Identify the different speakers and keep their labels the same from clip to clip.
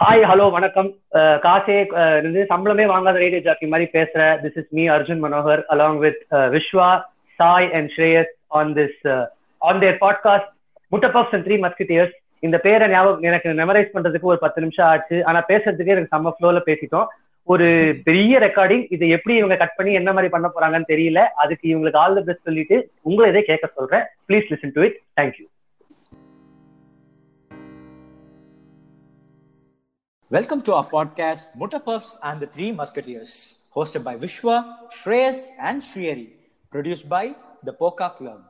Speaker 1: Hi hello வணக்கம். காசே இருந்து சம்பளமே வாங்காத ரேடியோ ஜாக்கி மாதிரி பேசுற this is me Arjun Manohar along with Viswa Sai and Shreyas on this on their podcast முட்டபப்ஸ் and three musketeers இந்த பேரை ஞாபகம் எனக்கு மெமரைஸ் பண்றதுக்கு ஒரு பத்து நிமிஷம் ஆச்சு. ஆனா பேசுறதுக்கு எனக்கு செம்ம ஃப்ளோல பேசிட்டோம். ஒரு பெரிய ரெக்கார்டிங் இதை எப்படி இவங்க கட் பண்ணி என்ன மாதிரி பண்ண போறாங்கன்னு தெரியல. அதுக்கு இவங்களுக்கு ஆல் தி பெஸ்ட் சொல்லிட்டு உங்களை இதே கேட்க சொல்றேன். Please listen to it thank you
Speaker 2: Welcome to our podcast, Mutta Puffs and the Three Musketeers, hosted by Vishwa, Shreyas, and Shriyari, produced by the Poka Club.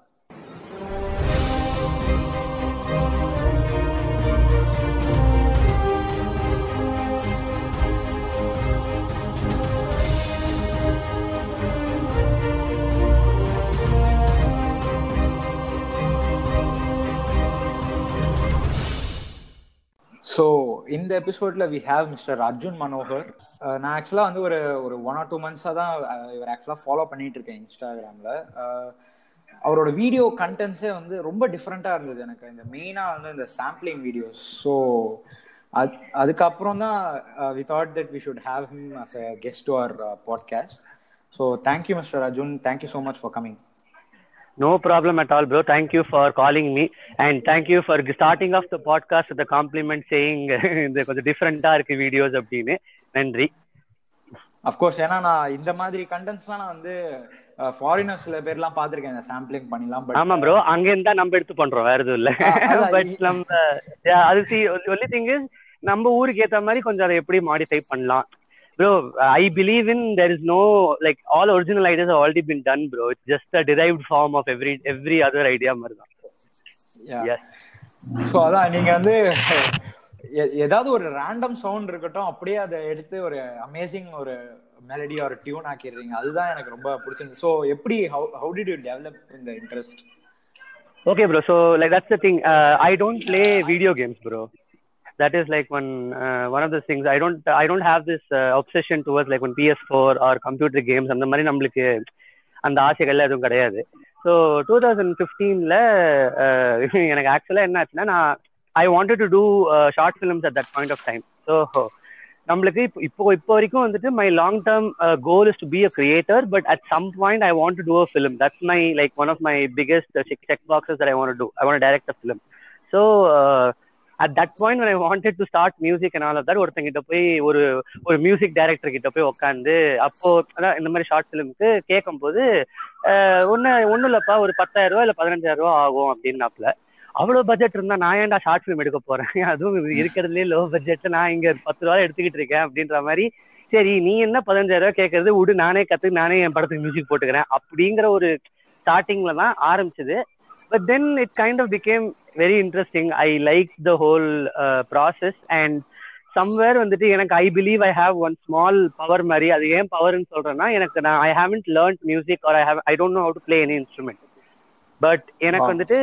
Speaker 2: So இந்த எபிசோட்ல we have mister Arjun Manohar நான் ஆக்சுவலாக வந்து ஒரு ஒரு one R two மந்த்ஸாக தான் இவர் ஆக்சுவலாக ஃபாலோ பண்ணிட்டு இருக்கேன் இன்ஸ்டாகிராமில் uh, அவரோட வீடியோ கண்டென்ட்ஸே வந்து ரொம்ப டிஃப்ரெண்ட்டாக இருந்தது எனக்கு. இந்த மெயினாக வந்து இந்த சாம்பிளிங் வீடியோஸ் ஸோ அது அதுக்கப்புறம் தான் we thought that we should have him as a guest to our podcast so thank you mister Arjun thank you so much for coming
Speaker 1: No problem at all, bro. Thank you for calling me. And thank you for starting off the podcast with the compliment saying இந்த கொஞ்சம் டிஃப்ரெண்டா இருக்கு videos அப்படின்னு. நன்றி.
Speaker 2: Of course ஏன்னா நான் இந்த மாதிரி கண்டென்ட்ஸ்லாம் நான் வந்து ஃபாரினர்ஸ் சில பேர்லாம் பார்த்துருக்கேன் இந்த சாம்பிளிங் பண்ணிலாம்
Speaker 1: ஆமா ப்ரோ அங்க இருந்தா நம்ம எடுத்து பண்றோம். வேற எதுவும் இல்ல. பட் நம்ம அது சி ஒன்லி திங் நம்ம ஊருக்கு ஏத்த மாதிரி கொஞ்சம் அதை எப்படி மாடிஃபை பண்ணலாம். Bro I believe in there is no like all original ideas already been done bro it's just a derived form of every every other idea மாதிரி தான்.
Speaker 2: ஸோ அதான் நீங்க வந்து ஏதாவது ஒரு ரேண்டம் சவுண்ட் இருக்கட்டும் அப்படியே அதை எடுத்து ஒரு அமேசிங் ஒரு மெலடி ஒரு டியூன் ஆக்கிடுறீங்க அதுதான் எனக்கு ரொம்ப பிடிச்சிருந்தது ஸோ எப்படி how how did you develop இந்த interest
Speaker 1: Okay, bro. So like that's the thing. Uh, I don't play video games, bro. That is like one uh, one of the things. I don't I don't have this uh, obsession towards like one PS4 or computer games. அந்த மாதிரி நம்மளுக்கு அந்த ஆசைகள் எதுவும் கிடையாது so two thousand ஃபிஃப்டீனில் எனக்கு ஆக்சுவலாக என்ன ஆச்சுன்னா நான் I wanted to do short films at that point of time so நம்மளுக்கு இப்போ இப்போ இப்போ வரைக்கும் வந்துட்டு my long term goal is to be a creator but at some point I want to do a film that's my like one of my biggest check boxes I want to I want direct a film so at that point I wanted to start music and all of that ஒருத்தங்கிட்ட போய் ஒரு ஒரு music director கிட்ட போய் உட்காந்து அப்போ அதான் இந்த மாதிரி ஷார்ட் ஃபிலிம்க்கு கேட்கும்போது ஒன்று ஒன்றும் இல்லைப்பா ஒரு பத்தாயிரம் ரூபா இல்லை பதினஞ்சாயிரம் ரூபா ஆகும் அப்படின்னாப்ல. அவ்வளோ பட்ஜெட் இருந்தா நான் ஏன்டா ஷார்ட் ஃபிலிம் எடுக்க போறேன்? அதுவும் இருக்கிறதுலே லோ பட்ஜெட்ல நான் இங்க பத்து ரூபா எடுத்துக்கிட்டு இருக்கேன் அப்படின்ற மாதிரி. சரி நீ என்ன பதினஞ்சாயிரம் ரூபா கேட்கறது விடு நானே கத்து நானே என் படத்துக்கு மியூசிக் போட்டுக்கிறேன் அப்படிங்கிற ஒரு ஸ்டார்டிங்ல தான் ஆரம்பிச்சது. But then it kind of became very interesting I like the whole process and somewhere வந்துட்டு எனக்கு I believe I have one small power மாதிரி அது ஏன் பவர்னு சொல்றேன்னா எனக்கு நான் I haven't learn music or I have I don't know how to play any instrument but எனக்கு. வந்துட்டு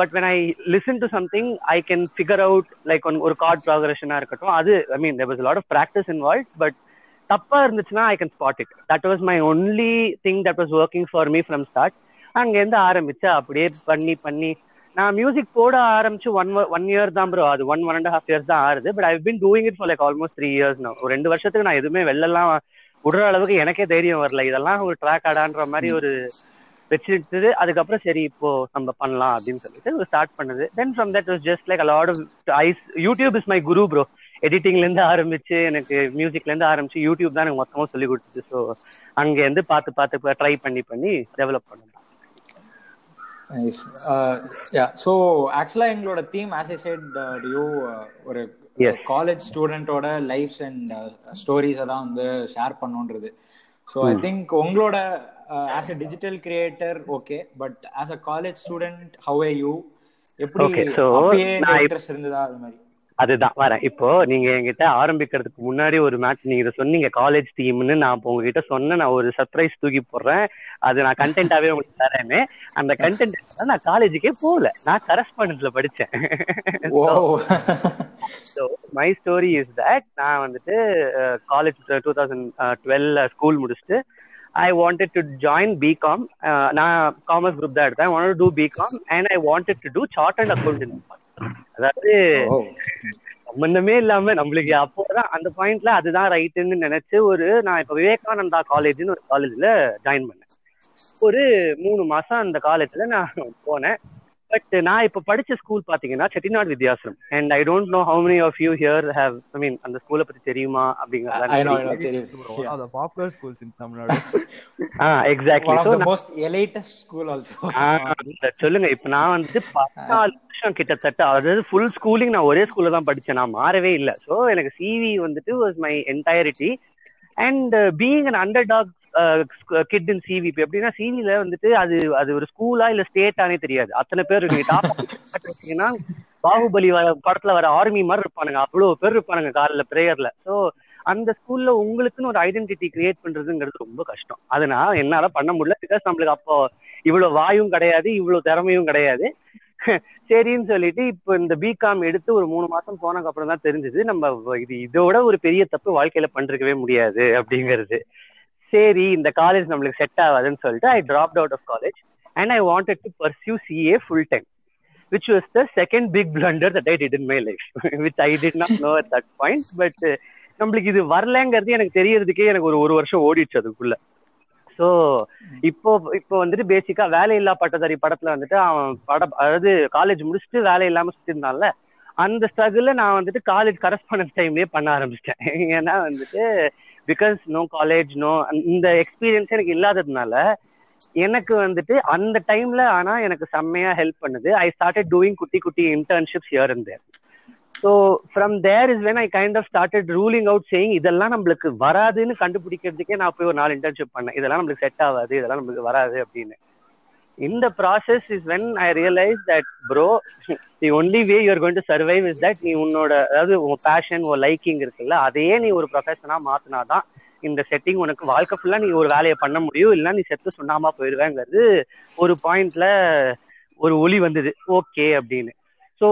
Speaker 1: but when I listen to something I can figure out like ஒரு கார்ட் ப்ராக்ரஷனா இருக்கட்டும். அது I mean there was lot of practice involve but தப்பா இருந்துச்சுன்னா I can spot it that was my only thing that was working for me from start அங்கேருந்து ஆரம்பிச்சு அப்படியே பண்ணி பண்ணி நான் மியூசிக் போட ஆரம்பிச்சு ஒன் ஒன் இயர் தான் ப்ரோ அது one one and half years தான் ஆறுது but I been doing it for like almost three years நான் ஒரு ரெண்டு வருஷத்துக்கு நான் எதுவுமே வெளிலலாம் விடுற அளவுக்கு எனக்கே தைரியம் வரல. இதெல்லாம் ஒரு ட்ராக் ஆடான்ற மாதிரி ஒரு வச்சுட்டு அதுக்கப்புறம் சரி இப்போ நம்ம பண்ணலாம் அப்படின்னு சொல்லிட்டு ஸ்டார்ட் பண்ணது. Then from that was just like lot of ice YouTube is my guru bro எடிட்டிங்ல இருந்து ஆரம்பிச்சு எனக்கு மியூசிக்ல இருந்து ஆரம்பிச்சு யூடியூப் தான் எனக்கு மொத்தமா சொல்லி கொடுத்துச்சு ஸோ அங்க இருந்து பார்த்து பார்த்து ட்ரை பண்ணி பண்ணி டெவலப் பண்ணேன்.
Speaker 2: நைஸ் யா ஸோ ஆக்சுவலாக எங்களோட theme as I said you ஒரு. காலேஜ் ஸ்டூடெண்ட்டோட லைஃப்ஸ் அண்ட் ஸ்டோரிஸை தான் வந்து ஷேர் பண்ணுன்றது. ஸோ ஐ திங்க் உங்களோட as a digital creator okay but as a college student how are you எப்படி இன்ட்ரெஸ்ட் இருந்ததா அது மாதிரி?
Speaker 1: அதுதான் வரேன். இப்போ நீங்க என்கிட்ட ஆரம்பிக்கிறதுக்கு முன்னாடி ஒரு மேட்ச் நீங்க இதை சொன்னீங்க காலேஜ் டீம்னு நான் இப்போ உங்ககிட்ட சொன்ன நான் ஒரு சர்ப்ரைஸ் தூக்கி போடுறேன். அது நான் கண்டென்ட்டாவே உங்களுக்கு தரேன்னு. அந்த கண்டென்ட் நான் காலேஜுக்கே போகல. நான் கரஸ்பாண்டன்ஸ்ல படிச்சேன்.
Speaker 2: ஓ.
Speaker 1: So my story is that நான் வந்துட்டு college two thousand twelve school முடிச்சுட்டு I wanted to join BCom நான் காமர்ஸ் குரூப் தான் எடுத்தேன். Want to BCom and I wanted to do chart and account அதாவது சம்பந்தமே இல்லாம நம்மளுக்கு அப்போதான் அந்த பாயிண்ட்ல அதுதான் ரைட்டுன்னு நினைச்சு ஒரு நான் இப்ப விவேகானந்தா காலேஜ்னு ஒரு காலேஜ்ல ஜாயின் பண்ணேன். ஒரு மூணு மாசம் அந்த காலேஜ்ல நான் போனேன். பட் நான் இப்ப படிச்ச ஸ்கூல் பாத்தீங்கன்னா Chettinad Vidyashram and I don't know how many of you here have I mean அந்த ஸ்கூலை பத்தி தெரியுமா
Speaker 2: I know, I know,
Speaker 1: அப்படிங்கறது
Speaker 2: தெரியுது.
Speaker 3: One of the popular schools in Tamil Nadu.
Speaker 1: Ah exactly
Speaker 2: One of
Speaker 1: so
Speaker 2: the most elitist school also.
Speaker 1: சொல்லுங்க. இப்ப நான் வந்துட்டு பதினாலு வருஷம் கிட்டத்தட்ட அதாவது ஃபுல் ஸ்கூலிங் நான் ஒரே ஸ்கூல்ல தான் படிச்சேன். நான் மாறவே இல்லை. ஸோ எனக்கு சிவி வந்துட்டு was my entirety and being an underdog kid in CV இப்போ எப்படின்னா சிவில வந்துட்டு அது அது ஒரு ஸ்கூலா இல்ல ஸ்டேட்டானே தெரியாது. அத்தனை பேர் இருக்கீங்கன்னா பாகுபலி வர படத்துல வர ஆர்மி மாதிரி இருப்பானுங்க. அவ்வளவு பேர் இருப்பானுங்க காலில் பிரேயர்ல ஸோ அந்த ஸ்கூல்ல உங்களுக்குன்னு ஒரு ஐடென்டிட்டி கிரியேட் பண்றதுங்கிறது ரொம்ப கஷ்டம். அது நான் என்னால பண்ண முடியல. பிகாஸ் நம்மளுக்கு அப்போ இவ்வளவு வாயும் கிடையாது இவ்வளவு திறமையும் கிடையாது. சரின்னு சொல்லிட்டு இப்போ இந்த பிகாம் எடுத்து ஒரு மூணு மாசம் போனதுக்கு அப்புறம் தான் தெரிஞ்சது. நம்ம இது இதோட ஒரு பெரிய தப்பு வாழ்க்கையில பண்ணிருக்கவே முடியாது அப்படிங்கிறது. சரி இந்த காலேஜ் நம்மளுக்கு செட் ஆகாதுன்னு சொல்லிட்டு I dropped out of college and I wanted to pursue CA full time which was the second big blunder that I did in my life, which I did not know at that point. But uh, நம்மளுக்கு இது வரலங்கிறது எனக்கு தெரியறதுக்கே எனக்கு ஒரு ஒரு வருஷம் ஓடிடுச்சு அதுக்குள்ள so இப்போ இப்போ வந்துட்டு பேசிக்கா வேலையில்லா பட்டதாரி படத்துல வந்துட்டு அவன் படம் அதாவது காலேஜ் முடிச்சுட்டு வேலை இல்லாம சுத்திருந்தான்ல அந்த ஸ்ட்ரகிள் நான் வந்துட்டு காலேஜ் கரஸ்பாண்டன்ஸ் டைம்லயே பண்ண ஆரம்பிச்சிட்டேன் ஏன்னா வந்துட்டு பிகாஸ் நோ காலேஜ் நோ இந்த எக்ஸ்பீரியன்ஸ் எனக்கு இல்லாததுனால எனக்கு வந்துட்டு அந்த டைம்ல ஆனா எனக்கு செம்மையா ஹெல்ப் பண்ணுது. ஐ ஸ்டார்டட் டூயிங் குட்டி குட்டி internships here and there so from there is when I kind of started ruling out saying இதெல்லாம் நம்மளுக்கு வராதுன்னு கண்டுபிடிக்கிறதுக்கே நான் போய் ஒரு நாலு இன்டர்ன்ஷிப் பண்ணேன். இதெல்லாம் நம்மளுக்கு செட் ஆகாது இதெல்லாம் நம்மளுக்கு வராது அப்படின்னு. இந்த process is when I realise that bro the only way you're going to survive is that நீ உன்னோட அதாவது உன் பேஷன் உன் லைக்கிங் இருக்குல்ல அதையே நீ ஒரு ப்ரொஃபஷனா மாத்தினாதான் இந்த செட்டிங் உனக்கு வாழ்க்கை ஃபுல்லா நீ ஒரு வேலையை பண்ண முடியும் இல்லைன்னா நீ செத்து சுண்ணாமா போயிடுவேங்கிறது ஒரு பாயிண்ட்ல ஒரு ஒளி வந்தது. ஓகே அப்படின்னு. ஸோ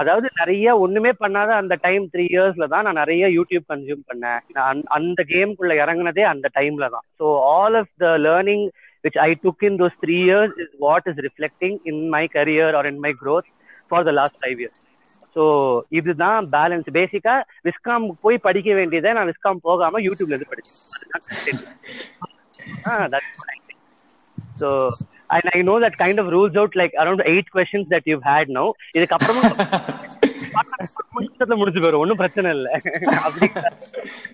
Speaker 1: அதாவது நிறைய ஒண்ணுமே பண்ணாத அந்த டைம் த்ரீ இயர்ஸ்ல தான் நான் நிறைய யூடியூப் கன்சியூம் பண்ணேன். நான் அந்த கேம்குள்ள இறங்குனதே அந்த டைம்ல தான். So all of the learning which I took in those three years is what is reflecting in my career or in my growth for the last five years. So இதுதான் balance பேசிக்கா Viscom போய் படிக்க வேண்டியதை நான் Viscom போகாம யூடியூப்ல இருந்து படிச்சேன். So and I know that kind of rules out like around eight questions that you had no இதுக்கப்புறமும் முடிச்சு போயிடும் ஒன்றும் பிரச்சனை இல்லை. அப்படி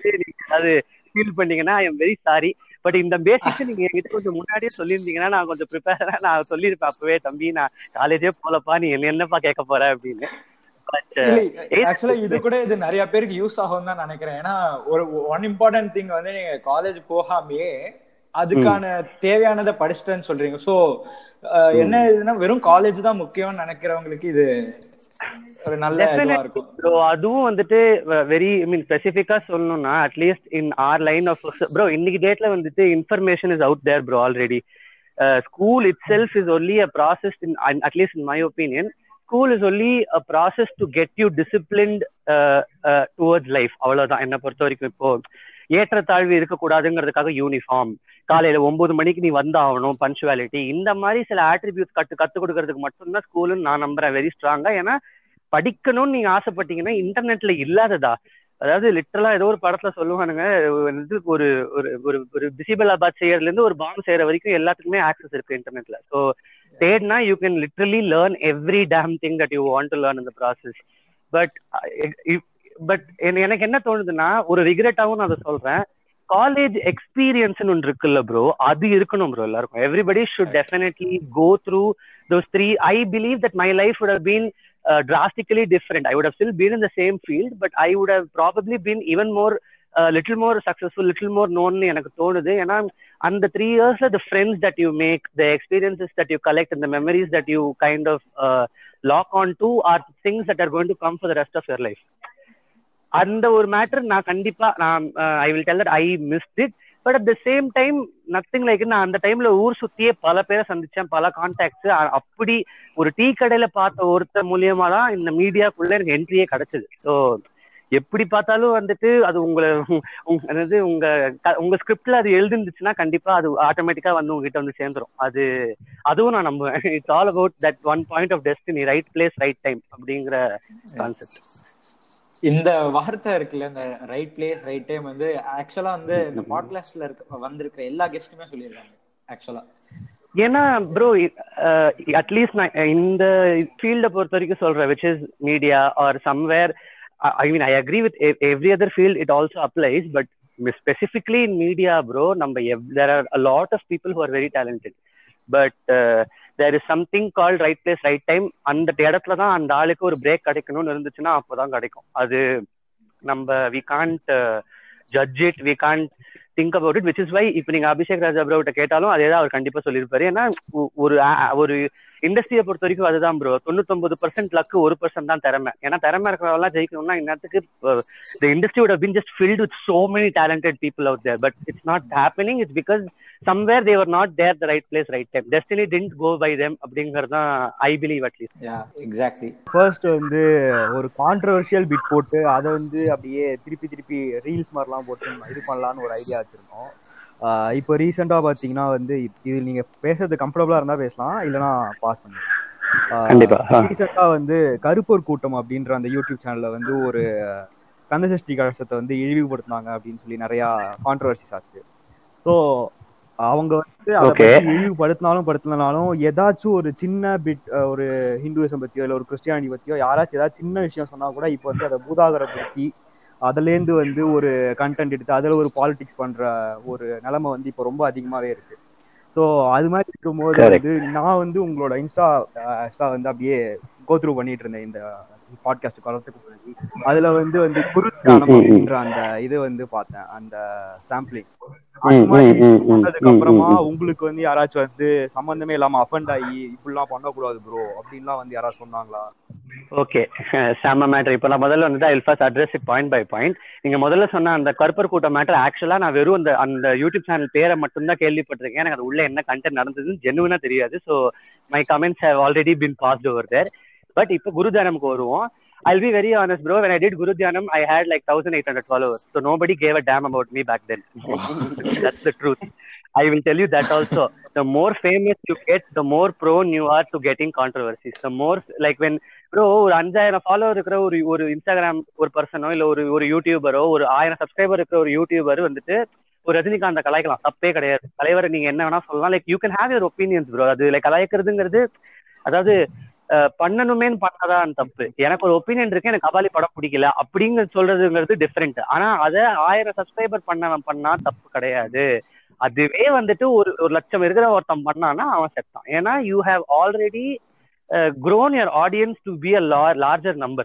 Speaker 1: சரி அது ஃபீல் பண்ணீங்கன்னா I am very sorry but இந்த பேசிக் நீங்க என்கிட்ட கொஞ்சம் முன்னாடியே சொல்லியிருந்தீங்கன்னா நான் கொஞ்சம் ப்ரிப்பேரா நான் சொல்லியிருப்பேன் அப்பவே. தம்பி நான் காலேஜே போலப்பா நீ என்ன என்னப்பா கேட்க போற? அப்படின்னு.
Speaker 2: ஆக்சுவலா இது கூட இது நிறைய பேருக்கு யூஸ் ஆகும் தான் நினைக்கிறேன். ஏன்னா ஒரு ஒன் இம்பார்ட்டன்ட் திங் வந்து நீங்க காலேஜ் போகாமையே அதுக்கான தேவையானதை படிச்சிட்டேன்னு சொல்றீங்க. சோ என்ன இதுன்னா வெறும் காலேஜ் தான் முக்கியம்னு நினைக்கிறவங்களுக்கு இது ஒரு நல்ல இதுவா இருக்கும்.
Speaker 1: ப்ரோ அதுவும் வந்துட்டு வெரி ஐ மீன் ஸ்பெசிஃபிக்கா சொல்லணும்னா at least in our line of bro இன்னைக்கு டேட்ல வந்துட்டு information is out there bro already school itself is only a process in at least in my opinion school is only a process to get you disciplined towards life அவ்வளவுதான். என்னை பொறுத்த வரைக்கும் இப்போ ஏற்றத்தாழ்வு இருக்கக்கூடாதுங்கிறதுக்காக uniform காலையில ஒன்பது மணிக்கு நீ வந்தாகணும் பஞ்சுவாலிட்டி இந்த மாதிரி சில ஆட்ரிபியூட் கற்று கற்றுக் கொடுக்கறதுக்கு மட்டும்தான் ஸ்கூலுன்னு நான் நம்புறேன். வெரி ஸ்ட்ராங்கா ஏன்னா படிக்கணும்னு நீங்க ஆசைப்பட்டீங்கன்னா இன்டர்நெட்ல இல்லாததா? அதாவது லிட்டரலா ஏதோ ஒரு படத்துல சொல்லுவானுங்க இது ஒரு ஒரு ஒரு ஒரு பிசிபலாபாத் செய்யறதுல இருந்து ஒரு பாம் செய்யற வரைக்கும் எல்லாத்துக்குமே ஆக்சஸ் இருக்கு இன்டர்நெட்ல so தேட்னா you can literally learn every damn thing that you want to learn இந்த ப்ராசஸ் பட் பட் எனக்கு என்ன தோணுதுன்னா ஒரு ரிக்ரெட்டாவும் நான் அதை சொல்றேன். காலேஜ் எக்ஸ்பீரியன்ஸ்னு ஒன்று இருக்குல்ல ப்ரோ அது இருக்கணும் ப்ரோ எல்லாருக்கும். Everybody should definitely go through those three I believe that my life would have been drastically different. I would have still been in the same field, but I would have probably been even more, uh, little more successful, little more known எனக்கு தோணுது. ஏன்னா அந்த three இயர்ஸ்ல the friends that you make the experiences that you collect அந்த memories that you kind of log on to or things that are going to come for the rest of your life அந்த ஒரு matter நான் கண்டிப்பா நான் I will tell that I missed it but at the same time nothing like நான் அந்த டைம்ல ஊர் சுத்தியே பல பேரை சந்திச்சேன் பல கான்டாக்ட்ஸ் அப்படி ஒரு டீ கடையில பார்த்த ஒருத்தர் மூலியமா தான் இந்த மீடியாக்குள்ள எனக்கு என்ட்ரியே கிடைச்சது. ஸோ எப்படி பார்த்தாலும் வந்துட்டு அது உங்களை அதாவது உங்க உங்க ஸ்கிரிப்ட்ல அது எழுதிருந்துச்சுன்னா கண்டிப்பா அது ஆட்டோமேட்டிக்கா வந்து உங்ககிட்ட வந்து சேர்ந்துரும். அது அதுவும் நான் நம்புவேன். It's all about that one point of destiny right place right time அப்படிங்கிற கான்செப்ட்
Speaker 2: இந்த வார்த்தை இருக்குல்ல இந்த ரைட் பிளேஸ் ரைட் டைம் வந்து ஆக்சுவலா வந்து இந்த பாட்காஸ்ட்ல இருக்க வந்திருக்கிற எல்லா கெஸ்ட்டுமே சொல்லியிருக்காங்க ஆக்சுவலா
Speaker 1: ஏன்னா ப்ரோ அட்லீஸ்ட் நான் இந்த ஃபீல்டை பொறுத்த வரைக்கும் சொல்றேன் which is media are somewhere I mean I agree with every other field it also applies but specifically in media bro நம்ம there are a lot of people who are very talented but there is something call right place right time அந்த இடத்துல தான் அந்த ஆளுக்கு ஒரு break கிடைக்கணும்னு இருந்துச்சுன்னா அப்போதான் கிடைக்கும். அது நம்ம we can't judge it we can't think about it which is why இப்போ நீங்க அபிஷேக் ராஜா ப்ரோ கிட்ட கேட்டாலும் அதே தான் அவர் கண்டிப்பா சொல்லியிருப்பாரு. ஏன்னா ஒரு ஒரு இண்டஸ்ட்ரியை பொறுத்த வரைக்கும் அதுதான் ப்ரோ தொண்ணூத்தொன்பது பர்சன்ட் லக்கு ஒரு பர்சன்ட் தான் திறமை. ஏன்னா திறமை இருக்கிறவெல்லாம் ஜெயிக்கணும்னா இந்நேரத்துக்கு the industry would been just filled with so many talented people out there but it's not happening it's because they were not there the right place right time. Destiny didn't go by them அப்படிங்கிறது தான் I believe
Speaker 2: at least yeah
Speaker 3: exactly first வந்து ஒரு controversial bit போட்டு அதை வந்து அப்படியே திருப்பி திருப்பி ரீல்ஸ் மாதிரிலாம் போட்டு இது பண்ணலான்னு ஒரு ஐடியா வச்சிருக்கோம் ஆஹ் இப்போ ரீசெண்டாக பார்த்தீங்கன்னா வந்து இது நீங்க பேசுறது கம்ஃபர்டபுளா இருந்தா பேசலாம் இல்லைன்னா பாஸ்
Speaker 1: கண்டிப்பா. ஆ.
Speaker 3: பண்ணிக்கலாம் ரீசெண்டா வந்து கருப்பூர் கூட்டம் அப்படின்ற அந்த யூடியூப் சேனல்ல வந்து ஒரு கந்தசஷ்டி கலசத்தை வந்து இழிவுபடுத்தினாங்க அப்படின்னு சொல்லி நிறைய கான்ட்ரவர்சிஸ் ஆச்சு. ஸோ அவங்க வந்து அதை இழிவுபடுத்தினாலும் படுத்தினாலும் ஏதாச்சும் ஒரு சின்ன பிட் ஒரு ஹிந்துவிசம் பத்தியோ இல்ல ஒரு கிறிஸ்டியானிட்டி பத்தியோ யாராச்சும் ஏதாச்சும் சின்ன விஷயம் சொன்னா கூட இப்போ வந்து அதை பூதாகரப்படுத்தி அதுலேருந்து வந்து ஒரு கண்டென்ட் எடுத்து அதுல ஒரு பாலிடிக்ஸ் பண்ற ஒரு நிலைமை வந்து இப்போ ரொம்ப அதிகமாவே இருக்கு ஸோ அது மாதிரி இருக்கும்போது. வந்து நான் வந்து உங்களோட இன்ஸ்டா இன்ஸ்டா வந்து அப்படியே கோத்ரூ பண்ணிட்டு இருந்தேன் இந்த பாட்காஸ்ட் வளர்த்துக்கு முன்னாடி. அதுல வந்து வந்து குரு தியானம்
Speaker 1: ம், ம், ம்.
Speaker 3: அப்படின்ற அந்த இது வந்து பார்த்தேன். அந்த சாம்பிளிங் அப்புறமா. உங்களுக்கு வந்து யாராச்சும் வந்து சம்பந்தமே இல்லாம அஃபண்ட் ஆகி இப்படிலாம் பண்ணக்கூடாது ப்ரோ அப்படின்லாம் வந்து யாராவது சொன்னாங்களா?
Speaker 1: ஓகே செம்ம மேட்டர் இப்போ நான் முதல்ல வந்துட்டு I first address it point by point நீங்க முதல்ல சொன்ன அந்த கருப்பர் கூட்டம் மேட்டர் ஆக்சுவலா நான் வெறும் அந்த அந்த யூடியூப் சேனல் பேரை மட்டும்தான் கேள்விப்பட்டிருக்கேன். எனக்கு அது உள்ள என்ன கண்டென்ட் நடந்ததுன்னு ஜெனுவனா தெரியாது. So my comments have already been past over there but இப்போ குருதானமுக்கு வருவோம் I'll be very honest, bro. When I did Guru Dhyanam, I had like 1,800 followers. So nobody gave a damn about me back then. That's the truth. I will tell you that also. The more famous you get, the more prone you are to getting controversies. The more, like when, bro, ஒரு அஞ்சாயிரம் follower இருக்கிற ஒரு ஒரு Instagram ஒரு பர்சனோ இல்ல ஒரு ஒரு யூடியூபரோ ஒரு ஆயிரம் சப்ஸ்கிரைபர் இருக்கிற ஒரு யூடியூபர் வந்துட்டு ஒரு ரஜினிகாந்த கலாய்க்கலாம் தப்பே கிடையாது தலைவர் நீங்க என்ன வேணா சொல்லலாம் like you can have your opinions bro அது லைக் கலாய்க்கிறதுங்கிறது அதாவது அஹ், பண்ணணுமேன்னு பண்ணதான் தப்பு. எனக்கு ஒரு ஒப்பீனியன் இருக்கு எனக்கு கபாலி படம் பிடிக்கல அப்படிங்க சொல்றதுங்கிறது டிஃப்ரெண்ட் ஆனா அதை ஆயிரம் சப்ஸ்கிரைபர் பண்ணவன் பண்ணா தப்பு கிடையாது. அதுவே வந்துட்டு ஒரு ஒரு லட்சம் இருக்கிற ஒருத்தன் பண்ணானா அவன் செத்தான் ஏன்னா you have already be a lar- larger number.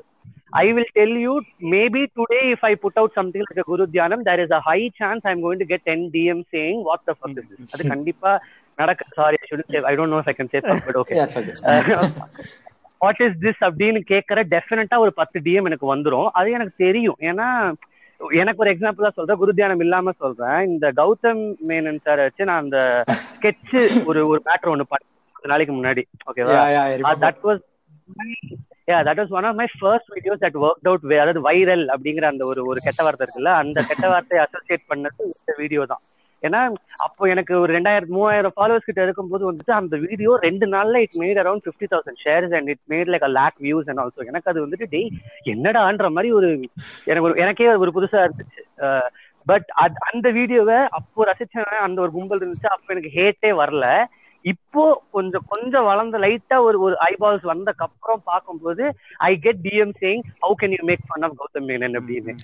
Speaker 1: I will tell you, maybe today, if I put out something like a Guru Dhyanam, there is a high chance I'm going to get 10 DM saying, What the fuck is this? அது கண்டிப்பா நடக்க sorry I say stuff, but okay.
Speaker 2: Yeah, it's okay.
Speaker 1: What is this அப்படின்னு கேட்கற டெஃபினட்டா ஒரு பத்து DM எனக்கு வந்துரும். அது எனக்கு தெரியும். ஏன்னா எனக்கு ஒரு எக்ஸாம்பிளா சொல்றேன். குரு தியானம் இல்லாம சொல்றேன். இந்த கௌதம் மேனன் சார் வச்சு நான் அந்த ஸ்கெட்ச் ஒரு ஒரு மேட்டர் ஒண்ணு பண்ணேன். கொஞ்ச நாளைக்கு முன்னாடி. ஓகேவா. That was yeah that was one of my first videos that worked out வே- அதாவது வைரல் அப்படிங்கிற அந்த ஒரு ஒரு கெட்ட வார்த்தை இருக்குல்ல அந்த கெட்ட வார்த்தையை அசோசியேட் பண்ணது இந்த வீடியோ தான். ஏன்னா அப்போ எனக்கு ஒரு ரெண்டாயிரம் மூவாயிரம் ஃபாலோவர்ஸ் கிட்ட இருக்கும்போது வந்துட்டு அந்த வீடியோ ரெண்டு நாள்ல it made around fifty thousand shares and it made like a lakh views and also எனக்கு அது வந்துட்டு டெய் என்னடான்ற மாதிரி ஒரு எனக்கு ஒரு எனக்கே ஒரு புதுசா இருந்துச்சு. பட் அந்த வீடியோவை அப்போ ரசிச்சவன் அந்த ஒரு கும்பல் இருந்துச்சு. அப்போ எனக்கு ஹேட்டே வரல. இப்போ கொஞ்சம் கொஞ்சம் வளர்ந்த லைட்டா ஒரு ஒரு ஐபால்ஸ் வந்ததுக்கு அப்புறம் பார்க்கும்போது I get DM saying how can you make fun of Gautham Menon அப்படின்னு.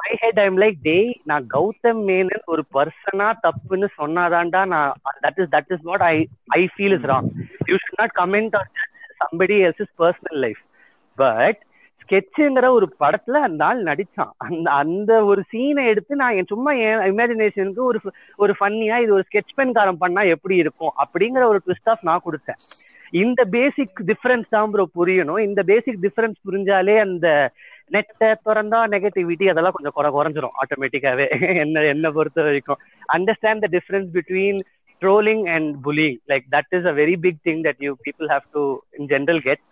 Speaker 1: மை ஹெட் ஐம் லைக் டேய் நான் கௌதம் மேனன் ஒரு பர்சனா தப்புன்னு சொன்னாதான்டா நான் that is that is what I I feel is wrong you should not comment on somebody else is personal life but ஸ்கெட்சுங்கிற ஒரு படத்துல அந்த ஆள் நடிச்சான். அந்த அந்த ஒரு சீனை எடுத்து நான் என் சும்மா என் இமேஜினேஷனுக்கு ஒரு ஒரு ஃபன்னியா இது ஒரு ஸ்கெட்ச் பென்காரன் பண்ணா எப்படி இருக்கும்? அப்படிங்கிற ஒரு ட்விஸ்ட் ஆஃப் நான் கொடுத்தேன். இந்த பேசிக் டிஃபரன்ஸ் தான் ப்ரோ புரியணும். இந்த பேசிக் டிஃபரன்ஸ் புரிஞ்சாலே அந்த நெட்டை திறந்தா நெகட்டிவிட்டி அதெல்லாம் கொஞ்சம் குறை குறைஞ்சிரும் ஆட்டோமேட்டிக்காவே என்ன என்ன பொறுத்த வரைக்கும். Understand the difference between trolling and bullying like that is a very big thing that you people have to in general get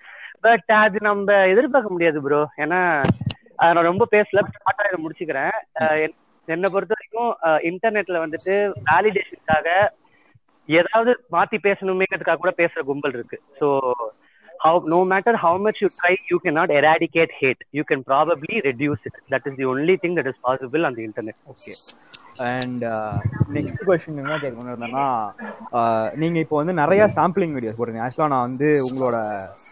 Speaker 1: but அது நம்ம எதிர்பார்க்க முடியாது ப்ரோ ஏன்னா நான் ரொம்ப பேசல ஷார்ட்டா இதை முடிச்சுக்கிறேன். என்னை பொறுத்த வரைக்கும் இன்டர்நெட்ல வந்துட்டு வேலிடேஷனுக்காக ஏதாவது மாத்தி பேசணுமேங்கிறதுக்காக கூட பேசுற கும்பல் இருக்கு. So how no matter how much you try, you cannot eradicate hate. You can probably reduce it. That is the only thing that is possible on the internet.
Speaker 3: Okay and next question என்ன கேட்கணும் இருந்தேன்னா uh, நீங்க இப்போ வந்து நிறைய sampling videos போடுறீங்க ஆக்சுவலா நான் வந்து உங்களோட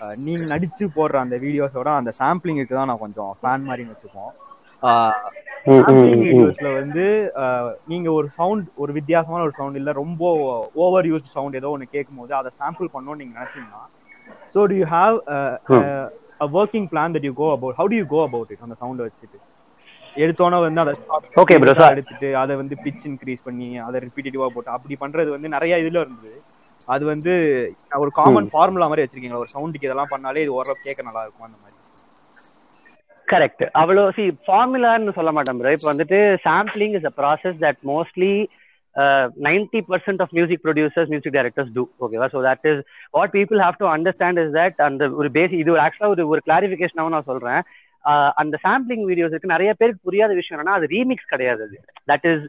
Speaker 3: uh, நீங்க நடிச்சு போடுற அந்த வீடியோஸோட அந்த சாம்பிளிங்க்கு தான் நான் கொஞ்சம் ஃபேன் மாதிரின்னு வச்சுப்போம் சாம்பிளிங் வீடியோஸ்ல வந்து uh, நீங்க ஒரு சவுண்ட் ஒரு வித்தியாசமான ஒரு சவுண்ட் இல்ல ரொம்ப ஓவர் யூஸ்ட் சவுண்ட் ஏதோ ஒன்று கேட்கும் போது அதை சாம்பிள் பண்ணணும்னு நீங்க நினைச்சீங்கன்னா so do you have a working plan that you go about how do you go about it அந்த சவுண்டை வச்சுட்டு. எடுத்தோன்னே வந்து அதை
Speaker 1: bro. So-
Speaker 3: எடுத்துட்டு அதை வந்து பிச் இன்க்ரீஸ் பண்ணி அதை ரிப்பீட்டேட்டிவா போட்டு அப்படி பண்றது வந்து நிறைய இதுல இருந்தது. அது வந்து ஒரு காமன் ஃபார்முலா மாதிரி வச்சிருக்கீங்களா? ஒரு சவுண்டுக்கு இதெல்லாம் பண்ணாலே இது ஓரளவு கேட்க நல்லா இருக்கும் அந்த மாதிரி.
Speaker 1: கரெக்ட் அவ்வளோ சி ஃபார்முலான்னு சொல்ல மாட்டேன் ப்ரோ இப்போ வந்துட்டு sampling is a process that mostly ninety percent of music producers music directors do ஓகேவா so what is what people have to understand is that அந்த ஒரு பேசி இது ஒரு ஆக்சுவலாக ஒரு ஒரு கிளாரிஃபிகேஷனாகவும் நான் சொல்றேன். Uh, அந்த சாம்பிளிங் வீடியோஸ் இருக்கு நிறைய பேருக்கு புரியாத விஷயம் என்னன்னா அது ரீமிக்ஸ் கிடையாது அது. That is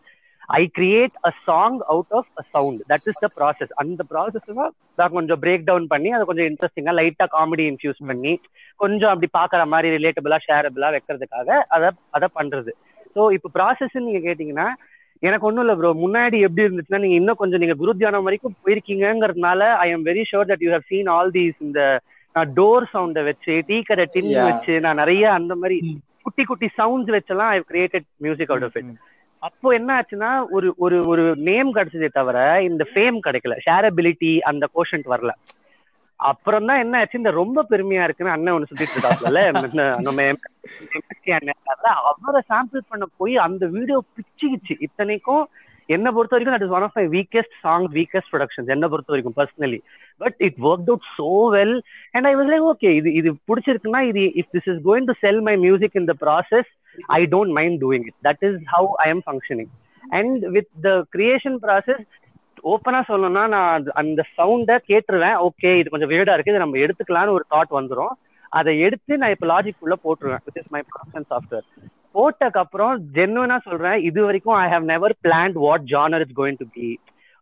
Speaker 1: I create a song out of a sound that is the process அந்த ப்ராசஸ் தான் கொஞ்சம் பிரேக் டவுன் பண்ணி அதை கொஞ்சம் இன்ட்ரெஸ்டிங்கா லைட்டாக காமெடி இன்ஃபியூஸ் பண்ணி கொஞ்சம் அப்படி பாக்குற மாதிரி ரிலேட்டபிளாக ஷேரபிளாக வைக்கிறதுக்காக அதை அதை பண்றது. ஸோ இப்போ ப்ராசஸ்ன்னு நீங்க கேட்டிங்கன்னா எனக்கு ஒன்றும் இல்லை ப்ரோ முன்னாடி எப்படி இருந்துச்சுன்னா நீங்க இன்னும் கொஞ்சம் நீங்க குரு தியானம் வரைக்கும் போயிருக்கீங்கிறதுனால I am very sure that you have seen all these இந்த நான் டோர் சவுண்டை வச்சு டீ கடை டின். வச்சு நான் நிறைய அந்த மாதிரி குட்டி குட்டி sounds வச்செல்லாம் I created music out of it அப்போ என்ன ஆச்சுன்னா ஒரு ஒரு ஒரு நேம் கிடைச்சதே தவிர இந்த ஃபேம் கிடைக்கல. ஷேரபிலிட்டி அந்த கோஷன்ட் வரல. அப்புறம் தான் என்ன ஆச்சு? இந்த ரொம்ப பெருமையா இருக்குன்னு அண்ணன் ஒண்ணு சுத்திட்டு இருக்காப்ல நம்ம அண்ணன் அவரை சாம்பிள் பண்ண போய் அந்த வீடியோ பிச்சுக்கிச்சு. இத்தனைக்கும் என்ன பொறுத்த வரைக்கும் that is one of my weakest song weakest productions என்ன பொறுத்த வரைக்கும் personally but it work out so well and I was like okay இது இது பிடிச்சிருக்குன்னா இது if this is going to sell my music in the process I don't mind doing it that is how I am functioning and with the creation process ஓப்பனா சொல்லணும்னா நான் அந்த சவுண்டை கேட்டுருவேன். Okay இது கொஞ்சம் வேர்டா இருக்கு. இதை நம்ம எடுத்துக்கலாம்னு ஒரு தாட் வந்துடும் அதை எடுத்து நான் இப்போ லாஜிக் உள்ள போட்டுருவேன் with is my production software போட்டதுக்கு அப்புறம் ஜென்வனா சொல்றேன் இது வரைக்கும் I have never planned what genre is going to be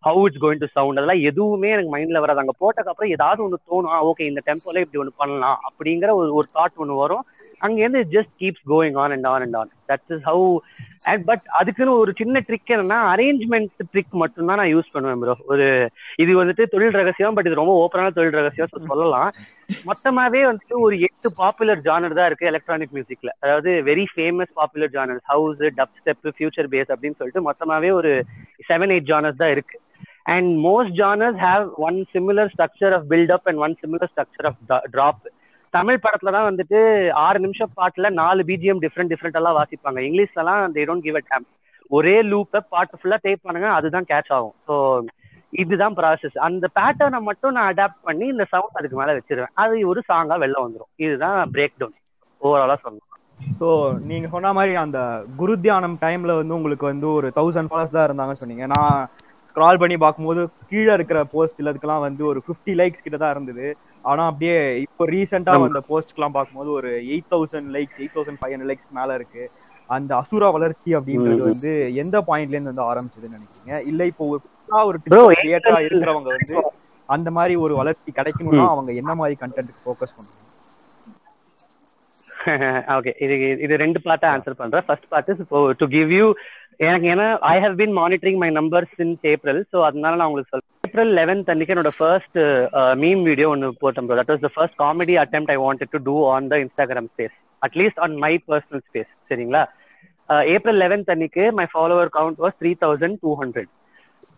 Speaker 1: how it's going to sound அதெல்லாம் எதுவுமே எனக்கு மைண்ட்ல வராது. அங்க போட்டதுக்கு அப்புறம் ஏதாவது ஒன்று தோணும். ஓகே இந்த டெம்போல இப்படி ஒன்று பண்ணலாம் அப்படிங்கிற ஒரு ஒரு தாட் ஒன்று வரும். அங்கேருந்து just keeps going on and on and on that is how and but அதுக்குன்னு ஒரு சின்ன ட்ரிக் என்னன்னா அரேஞ்ச்மெண்ட் ட்ரிக் மட்டும்தான் நான் யூஸ் பண்ணுவேன் ப்ரோ ஒரு இது வந்துட்டு தொழில் ரகசியம் பட் இது ரொம்ப ஓப்பனான தொழில் ரகசியம் சொல்லலாம். மொத்தமாவே வந்துட்டு ஒரு எட்டு பாப்புலர் ஜானர் தான் இருக்கு எலக்ட்ரானிக் மியூசிக்ல அதாவது very famous popular genres house dubstep future bass அப்படின்னு சொல்லிட்டு மொத்தமாவே ஒரு செவன் எயிட் ஜானர்ஸ் தான் இருக்கு. And most genres have one similar structure of buildup and one similar structure of drop Tamil படத்துல தான் வந்துட்டு ஆறு நிமிஷம் பாட்டுல நாலு பிஜிஎம் டிஃப்ரெண்ட் டிஃப்ரெண்ட் எல்லாம் வாசிப்பாங்க. இங்கிலீஷ்லாம் they don't give a damn ஒரே லூப்பை பாட்டு ஃபுல்லா டேப் பண்ணுங்க அதுதான் கேட்ச் ஆகும். ஸோ இதுதான் ப்ராசஸ் அந்த பேட்டர்னை மட்டும் நான் அடாப்ட் பண்ணி இந்த சவுண்ட் அதுக்கு மேல வச்சிருவேன். அது ஒரு சாங்கா வெளில வந்துடும் இதுதான் பிரேக் டவுன் ஓவராலா சொல்லணும்.
Speaker 3: ஸோ நீங்க சொன்ன மாதிரி அந்த குரு தியானம் டைம்ல வந்து உங்களுக்கு வந்து ஒரு தௌசண்ட் ஃபாலோஸ் தான் இருந்தாங்கன்னு சொன்னீங்க. நான் ஸ்க்ரால் பண்ணி பார்க்கும்போது கீழே இருக்கிற போஸ்ட் சிலதுக்கெல்லாம் வந்து ஒரு ஃபிஃப்டி லைக்ஸ் கிட்ட தான் இருந்தது. ஆனா அப்படியே இப்போ ரீசெண்டா. வந்த போஸ்ட்லாம் பார்க்கும்போது ஒரு eight thousand likes eight thousand five hundred likes மேல இருக்கு. அந்த அசுரா வளர்ச்சி அப்படின்றது. வந்து எந்த பாயிண்ட்ல இருந்து வந்து ஆரம்பிச்சதுன்னு நினைக்கிறீங்க? இல்ல இப்போ ஒரு புதுசா ஒரு கிரியேட்டரா
Speaker 1: 8,000
Speaker 3: இருக்கிறவங்க வந்து அந்த மாதிரி ஒரு வளர்ச்சி கிடைக்கணும்னா அவங்க என்ன மாதிரி கண்டென்ட் ஃபோக்கஸ் பண்ணுவாங்க
Speaker 1: ஓகே இது இது ரெண்டு பார்ட்டா ஆன்சர் பண்றேன். ஃபர்ஸ்ட் பார்ட் இஸ் இப்போ டு கிவ் யூ எனக்கு ஏன்னா I have been monitoring my number since April so அதனால நான் உங்களுக்கு சொல்றேன். ஏப்ரல் லெவன்த் அன்னைக்கு என்னோட ஃபர்ஸ்ட் மீம் வீடியோ ஒன்று போட்டேன் bro that was the first comedy attempt I wanted to do on the Instagram space at least on my personal space சரிங்களா? April eleventh அன்னைக்கு my follower count was three thousand two hundred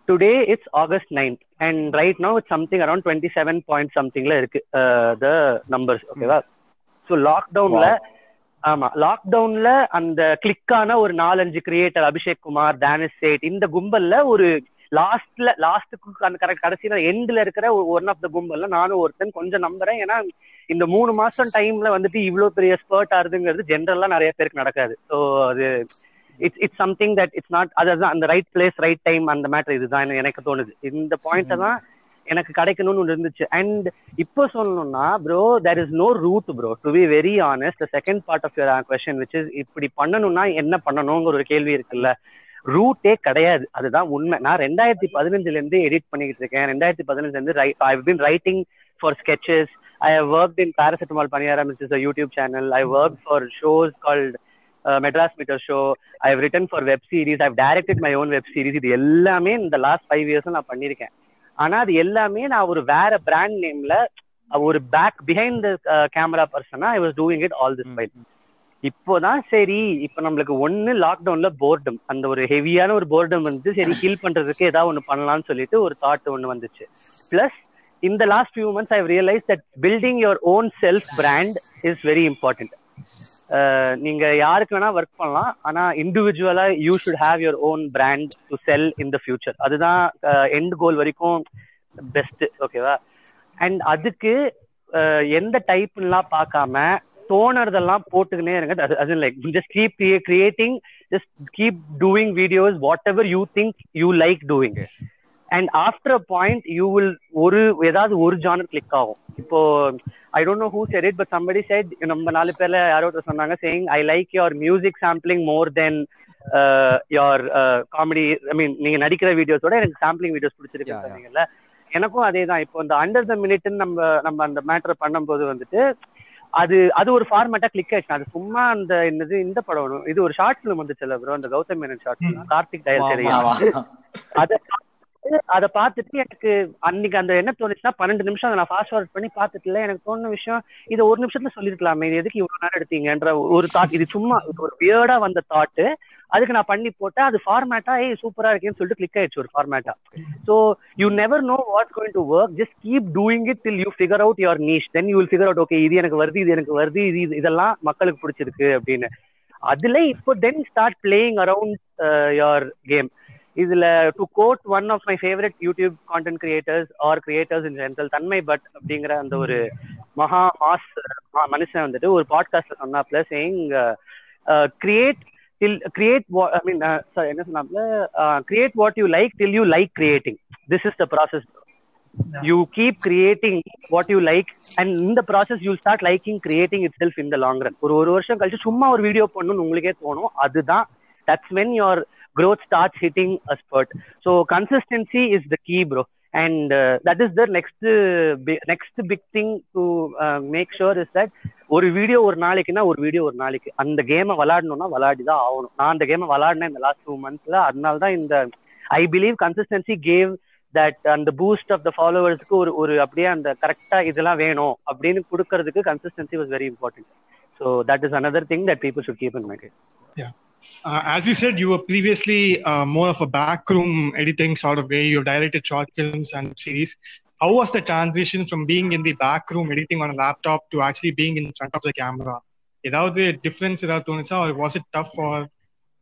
Speaker 1: today it's August ninth and right now it's something around twenty seven point சம்திங்ல இருக்கு the numbers ஓகேவா so லாக்டவுன்ல ஆமா லாக்டவுன்ல அந்த கிளிக்கான ஒரு நாலஞ்சு கிரியேட்டர் அபிஷேக் குமார் தானிஷ் சேட் இந்த கும்பல்ல ஒரு லாஸ்ட்ல லாஸ்ட்டுக்கு அந்த கரெக்ட் கடைசியில எண்ட்ல இருக்கிற ஒன் ஆஃப் த கும்பல்ல நானும் ஒருத்தன் கொஞ்சம் நம்புறேன். ஏன்னா இந்த மூணு மாசம் டைம்ல வந்துட்டு இவ்வளவு பெரிய ஸ்பர்ட் ஆகுதுங்கிறது ஜென்ரலா நிறைய பேருக்கு நடக்காது. ஸோ அது it's it's something that it's not அதுதான் அந்த ரைட் பிளேஸ் ரைட் டைம் அந்த மேட்டர் இதுதான் எனக்கு தோணுது. இந்த பாயிண்ட்டை தான் எனக்கு கிடைக்கணும்னு ஒன்று இருந்துச்சு. அண்ட் இப்போ சொல்லணும்னா bro there is no route bro to be very honest second part of your question which is இப்படி பண்ணணும்னா என்ன பண்ணணுங்கிற ஒரு கேள்வி இருக்குல்ல. ரூட்டே கிடையாது. அதுதான் உண்மை. நான் ரெண்டாயிரத்தி பதினஞ்சுல இருந்து எடிட் பண்ணிக்கிட்டு இருக்கேன். ரெண்டாயிரத்தி பதினஞ்சுல இருந்து I been writing for sketches I have work in Paracetamol பண்ணி ஆரம்பிச்சு YouTube channel I work for shows called Madras meter show I written for web series I for my own web series இது எல்லாமே இந்த last five years நான் பண்ணியிருக்கேன். ஆனா அது எல்லாமே நான் ஒரு வேற பிராண்ட் நேம்ல ஒரு பேக் பிஹைண்ட் த கேமரா பர்சனா I was doing it all this file இப்போதான் சரி இப்ப நம்மளுக்கு ஒண்ணு லாக்டவுன்ல போர்டம் அந்த ஒரு ஹெவியான ஒரு போர்டம் வந்து சரி ஹீல் பண்றதுக்கு ஏதாவது ஒண்ணு பண்ணலாம்னு சொல்லிட்டு ஒரு தாட் ஒண்ணு வந்துச்சு. பிளஸ் இந்த last few months I realise that building your own self brand is very important நீங்க யாருக்கு வேணா ஒர்க் பண்ணலாம். ஆனா இண்டிவிஜுவலா you should have your own brand to sell in the future அதுதான் எண்ட் கோல் வரைக்கும் பெஸ்ட் ஓகேவா அண்ட் அதுக்கு எந்த டைப்லாம் பார்க்காம தோணுறதெல்லாம் போட்டுக்கினே இருங்க. அது அது like just keep creating just keep doing videos whatever you think you like doing and after a point you will ஒரு ஏதாவது ஒரு ஜானர் கிளிக் ஆகும். இப்போ I don't know who said it but somebody said நம்ம நாலு பேர்ல யாரோ ஒருத்தர் சொன்னாங்க saying I like your music sampling more then your comedy I mean நீங்க நடிக்கிற வீடியோஸோட எனக்கு சாம்பிளிங் வீடியோஸ். பிடிச்சிருக்கு சொன்னீங்கல்ல. எனக்கும் அதே தான். இப்போ இந்த அண்டர் த மினிட்னு நம்ம நம்ம அந்த மேட்டர் பண்ணும்போது வந்துட்டு அது அது ஒரு ஃபார்மேட்டா கிளிக் ஆயிடுச்சு அது சும்மா அந்த என்னது இந்த படம் இது ஒரு ஷார்ட் ஃபிலிம் வந்துச்சுல்ல ப்ரோ அந்த கௌதம் மேனன் ஷார்ட் கார்த்திக்
Speaker 3: ஆமா.
Speaker 1: அத அதை பார்த்துட்டு எனக்கு அன்னைக்கு அந்த என்ன தோணுச்சுன்னா பன்னெண்டு நிமிஷம் அதை நான் ஃபாஸ்ட் ஃபார்வர்ட் பண்ணி பார்த்துட்டுல எனக்கு தோணுன விஷயம் இதை ஒரு நிமிஷத்துல சொல்லிருக்கலாமே இது எதுக்கு இவ்வளவு நேரம் எடுத்தீங்கன்ற ஒரு தாட் இது சும்மா இது ஒரு வியர்டா வந்த தாட் அதுக்கு நான் பண்ணி போட்டேன் அது ஃபார்மேட்டா ஏய் சூப்பரா இருக்கேன்னு சொல்லிட்டு கிளிக் ஆயிடுச்சு ஒரு ஃபார்மேட்டா so you never know what's going to work just keep doing it till you figure out your niche then you will figure out okay இது எனக்கு வருது இது எனக்கு வருது இது இது- இதெல்லாம் மக்களுக்கு பிடிச்சிருக்கு அப்படின்னு. அதுல இப்போ then start playing around your game இதுல to quote one of my favourite YouTube content creators or creators in general தன்மை பட் அப்படிங்கிற அந்த ஒரு மகா மாஸ் மனுஷன் வந்துட்டு ஒரு பாட்காஸ்ட்ல சொன்னாப்ல saying create what I mean uh, sorry என்ன சொன்னாப்ல uh, create what you like till you like creating this is the process you keep creating what you like and in the process you'll start liking creating itself in the long run ஒரு ஒரு வருஷம் கழிச்சு சும்மா ஒரு video பண்ணணும்னு உங்களுக்கே தோணும் அதுதான் that's when your growth starts hitting a spurt. So consistency is the key bro. And uh, that is the next uh, next big thing to uh, make sure is that ஒரு video ஒரு நாளைக்குன்னா ஒரு video ஒரு நாளைக்கு. அந்த கேமை விளாடணும்னா விளாடி தான் ஆகணும். நான் அந்த கேமை விளாடினேன் இந்த லாஸ்ட் டூ மந்த்ஸ்ல அதனால தான் இந்த I believe consistency gave that அந்த பூஸ்ட் ஆஃப் த ஃபாலோவர்ஸ்க்கு ஒரு ஒரு அப்படியே அந்த கரெக்டா இதெல்லாம் வேணும் அப்படின்னு கொடுக்கறதுக்கு consistency was very important so that is another thing that people should keep in mind.
Speaker 4: Uh, as you said, you were previously uh, more of a backroom editing sort of way. You've directed short films and series. How was the transition from being in the backroom editing on a laptop to actually being in front of the camera? ஏதாவது difference ஏதாவது தோணுச்சா or was it tough or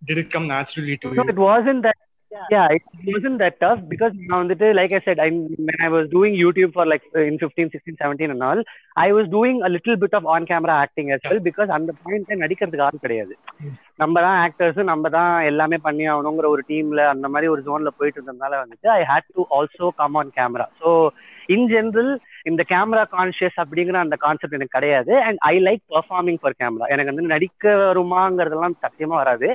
Speaker 4: did it come naturally to
Speaker 1: No,
Speaker 4: you?
Speaker 1: it wasn't that. Yeah, it wasn't that tough because now வந்துட்டு like I said, I when I was doing YouTube for like in 15, 16, 17 and all, I was doing a little bit of on camera acting as well because அந்த பாயிண்ட்ல நடிக்கிறதுக்கு ஆள் கிடையாது. நம்ம தான் actors நம்ம தான் எல்லாமே பண்ணி ஆகணுங்கிற ஒரு டீம்ல அந்த மாதிரி ஒரு ஜோன்ல போயிட்டு இருந்ததுனால வந்துட்டு I had to also come on camera so in general இந்த கேமரா கான்ஷியஸ் அப்படிங்கிற அந்த கான்செப்ட் எனக்கு கிடையாது. And I like performing for camera எனக்கு வந்து நடிக்க வருமாங்கிறதெல்லாம் சத்தியமா வராது.